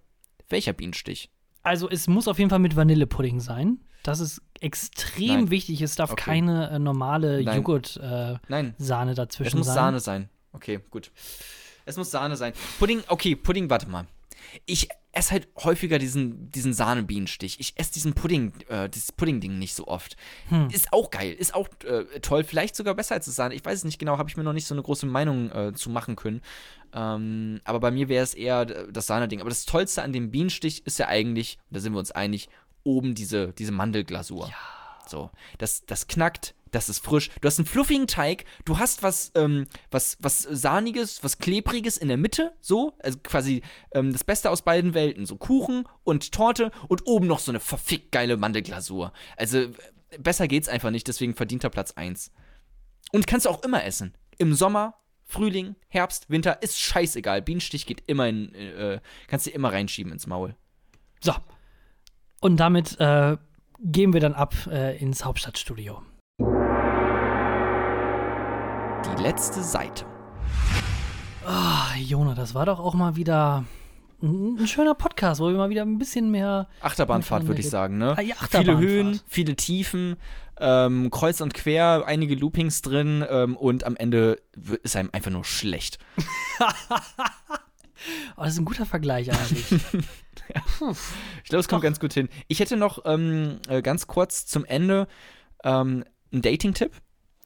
Speaker 2: welcher Bienenstich?
Speaker 1: Also es muss auf jeden Fall mit Vanillepudding sein. Das ist extrem
Speaker 2: Nein.
Speaker 1: wichtig. Es darf
Speaker 2: Okay.
Speaker 1: keine äh, normale. Joghurt-Sahne äh, dazwischen
Speaker 2: es muss
Speaker 1: sein.
Speaker 2: Sahne sein. Okay, gut. Es muss Sahne sein. Pudding, okay, Pudding, warte mal. Ich esse halt häufiger diesen, diesen Sahnebienenstich. Ich esse diesen Pudding, äh, dieses Pudding-Ding nicht so oft.
Speaker 1: Hm.
Speaker 2: Ist auch geil, ist auch äh, toll, vielleicht sogar besser als das Sahne. Ich weiß es nicht genau, habe ich mir noch nicht so eine große Meinung äh, zu machen können. Ähm, aber bei mir wäre es eher das Sahne-Ding. Aber das Tollste an dem Bienenstich ist ja eigentlich, und da sind wir uns einig, oben diese, diese Mandelglasur. So, das, das knackt, das ist frisch. Du hast einen fluffigen Teig, du hast was, ähm, was, was Sahniges, was Klebriges in der Mitte, so, also quasi ähm, das Beste aus beiden Welten. So Kuchen und Torte und oben noch so eine verfickt geile Mandelglasur. Also besser geht's einfach nicht, deswegen verdient er Platz 1. Und kannst du auch immer essen. Im Sommer, Frühling, Herbst, Winter, ist scheißegal. Bienenstich geht immer in, äh, kannst du immer reinschieben ins Maul.
Speaker 1: So. Und damit äh, gehen wir dann ab äh, ins Hauptstadtstudio.
Speaker 2: Die letzte Seite.
Speaker 1: Ah, Jona, das war doch auch mal wieder ein, ein schöner Podcast, wo wir mal wieder ein bisschen mehr.
Speaker 2: Achterbahnfahrt, würde ich sagen, ne?
Speaker 1: Ah, ja,
Speaker 2: viele. Höhen, viele Tiefen, ähm, kreuz und quer, einige Loopings drin ähm, und am Ende ist einem einfach nur schlecht.
Speaker 1: Oh, das ist ein guter Vergleich eigentlich.
Speaker 2: Ich glaube, es kommt ganz gut hin. Ich hätte noch ähm, äh, ganz kurz zum Ende ähm, einen Dating-Tipp.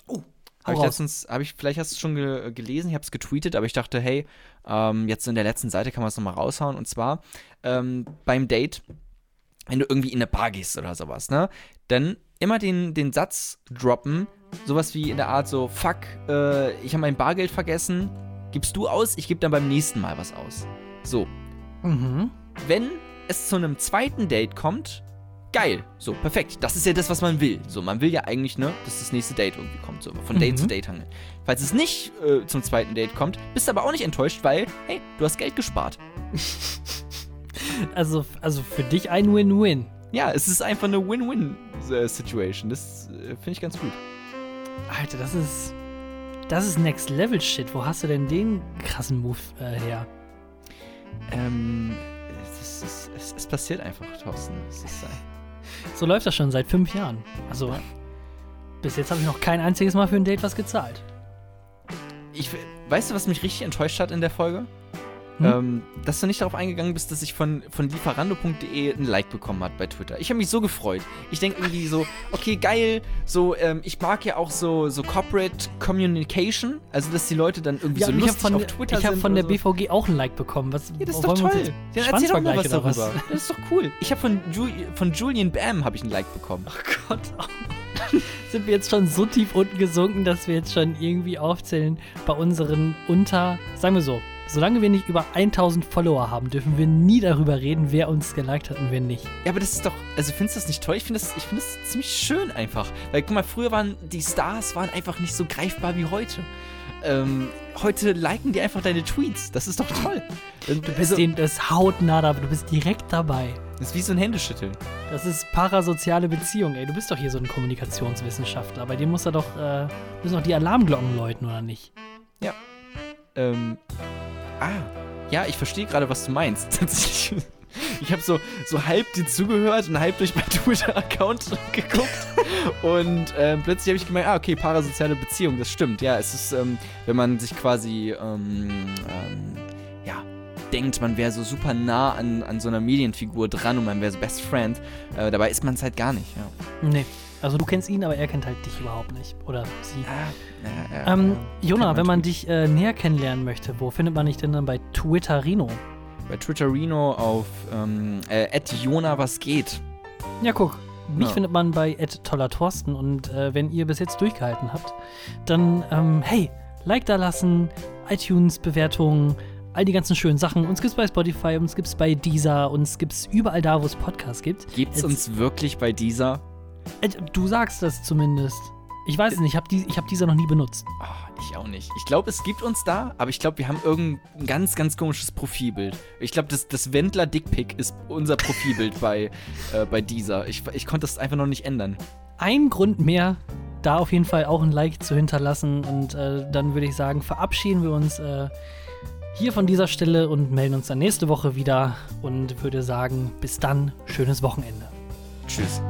Speaker 1: Hau
Speaker 2: Habe ich letztens, habe ich, vielleicht hast du es schon ge gelesen, ich habe es getweetet, aber ich dachte, hey, ähm, jetzt in der letzten Seite kann man es nochmal raushauen. Und zwar ähm, beim Date, wenn du irgendwie in eine Bar gehst oder sowas, ne, dann immer den, den Satz droppen, sowas wie in der Art so, fuck, äh, ich habe mein Bargeld vergessen, gibst du aus, ich gebe dann beim nächsten Mal was aus. So,
Speaker 1: mhm.
Speaker 2: wenn es zu einem zweiten Date kommt Geil. So, perfekt. Das ist ja das, was man will. So, man will ja eigentlich, ne, dass das nächste Date irgendwie kommt. So, von Date
Speaker 1: Mhm.
Speaker 2: zu Date hangeln. Falls es nicht äh, zum zweiten Date kommt, bist du aber auch nicht enttäuscht, weil, hey, du hast Geld gespart.
Speaker 1: Also, also für dich ein Win-Win.
Speaker 2: Ja, es ist einfach eine Win-Win-Situation. Das äh, finde ich ganz gut.
Speaker 1: Alter, das ist. Das ist Next Level Shit. Wo hast du denn den krassen Move äh, her?
Speaker 2: Ähm, es, ist, es, es passiert einfach, Thorsten. Es ist, äh,
Speaker 1: So läuft das schon seit fünf Jahren. Also, bis jetzt habe ich noch kein einziges Mal für ein Date was gezahlt.
Speaker 2: ich, weißt du, was mich richtig enttäuscht hat in der Folge?
Speaker 1: Hm?
Speaker 2: Ähm, dass du nicht darauf eingegangen bist, dass ich von, von lieferando.de ein Like bekommen hat bei Twitter. Ich habe mich so gefreut. Ich denke irgendwie so, okay, geil, so, ähm, ich mag ja auch so, so Corporate Communication, also dass die Leute dann irgendwie so
Speaker 1: ich habe
Speaker 2: lustig
Speaker 1: von,
Speaker 2: auf Twitter
Speaker 1: ich hab
Speaker 2: sind
Speaker 1: von der
Speaker 2: so.
Speaker 1: BVG auch ein Like bekommen. Was,
Speaker 2: Ja, das ist doch toll. Dann erzähl doch mal was darüber. Das ist doch cool. Ich habe von, Ju von Julian Bam habe ich ein Like bekommen.
Speaker 1: Gott. Sind wir jetzt schon so tief unten gesunken, dass wir jetzt schon irgendwie aufzählen bei unseren unter, sagen wir so, solange wir nicht über 1000 Follower haben, dürfen wir nie darüber reden, wer uns geliked hat und wer nicht.
Speaker 2: Ja, aber das ist doch, also findest du das nicht toll? Ich finde das, ich finde das ziemlich schön einfach. Weil, guck mal, früher waren die Stars waren einfach nicht so greifbar wie heute. Ähm, heute liken die einfach deine Tweets. Das ist doch toll. Du
Speaker 1: Bist den, das ist hautnah da, du bist direkt dabei.
Speaker 2: das ist wie so ein Händeschütteln.
Speaker 1: Das ist parasoziale Beziehung, ey. Du bist doch hier so ein Kommunikationswissenschaftler. Bei dir muss da doch, äh, müssen doch die Alarmglocken läuten, oder nicht?
Speaker 2: Ähm, ah, ja, ich verstehe gerade, was du meinst. Tatsächlich. Ich habe so, so halb dir zugehört und halb durch meinen Twitter-Account geguckt. Und ähm, plötzlich habe ich gemerkt, ah, okay, parasoziale Beziehung, das stimmt. Ja, es ist, ähm, wenn man sich quasi, ähm, ähm, ja, denkt, man wäre so super nah an, an so einer Medienfigur dran und man wäre so Best Friend. Äh, dabei ist man es halt gar nicht, ja.
Speaker 1: Nee. Also du kennst ihn, aber er kennt halt dich überhaupt nicht. Oder sie.
Speaker 2: Ja, ja,
Speaker 1: Ähm,
Speaker 2: ja.
Speaker 1: Jona, wenn man dich äh, näher kennenlernen möchte, wo findet man dich denn dann bei Twitterino?
Speaker 2: Bei Twitterino auf, ähm, äh, Jona was geht.
Speaker 1: Ja, guck. Mich findet man bei tollertorsten und äh, wenn ihr bis jetzt durchgehalten habt, dann, ähm, hey, Like da lassen, iTunes-Bewertungen, all die ganzen schönen Sachen. Uns gibt's bei Spotify, uns gibt's bei Deezer, uns gibt's überall da, wo es Podcasts gibt.
Speaker 2: Gibt's
Speaker 1: Jetzt-
Speaker 2: uns wirklich bei dieser?
Speaker 1: Äh, du sagst das zumindest. Ich weiß es nicht, ich habe die, ich hab Deezer noch nie benutzt.
Speaker 2: Ah, ich auch nicht. Ich glaube, es gibt uns da, aber ich glaube, wir haben irgendein ganz, ganz komisches Profilbild. Ich glaube, das, das Wendler Dickpick ist unser Profilbild bei, äh, bei dieser. Ich, ich konnte das einfach noch nicht ändern.
Speaker 1: Ein Grund mehr, da auf jeden Fall auch ein Like zu hinterlassen. Und äh, dann würde ich sagen, verabschieden wir uns äh, hier von dieser Stelle und melden uns dann nächste Woche wieder und würde sagen, bis dann, schönes Wochenende.
Speaker 2: Tschüss.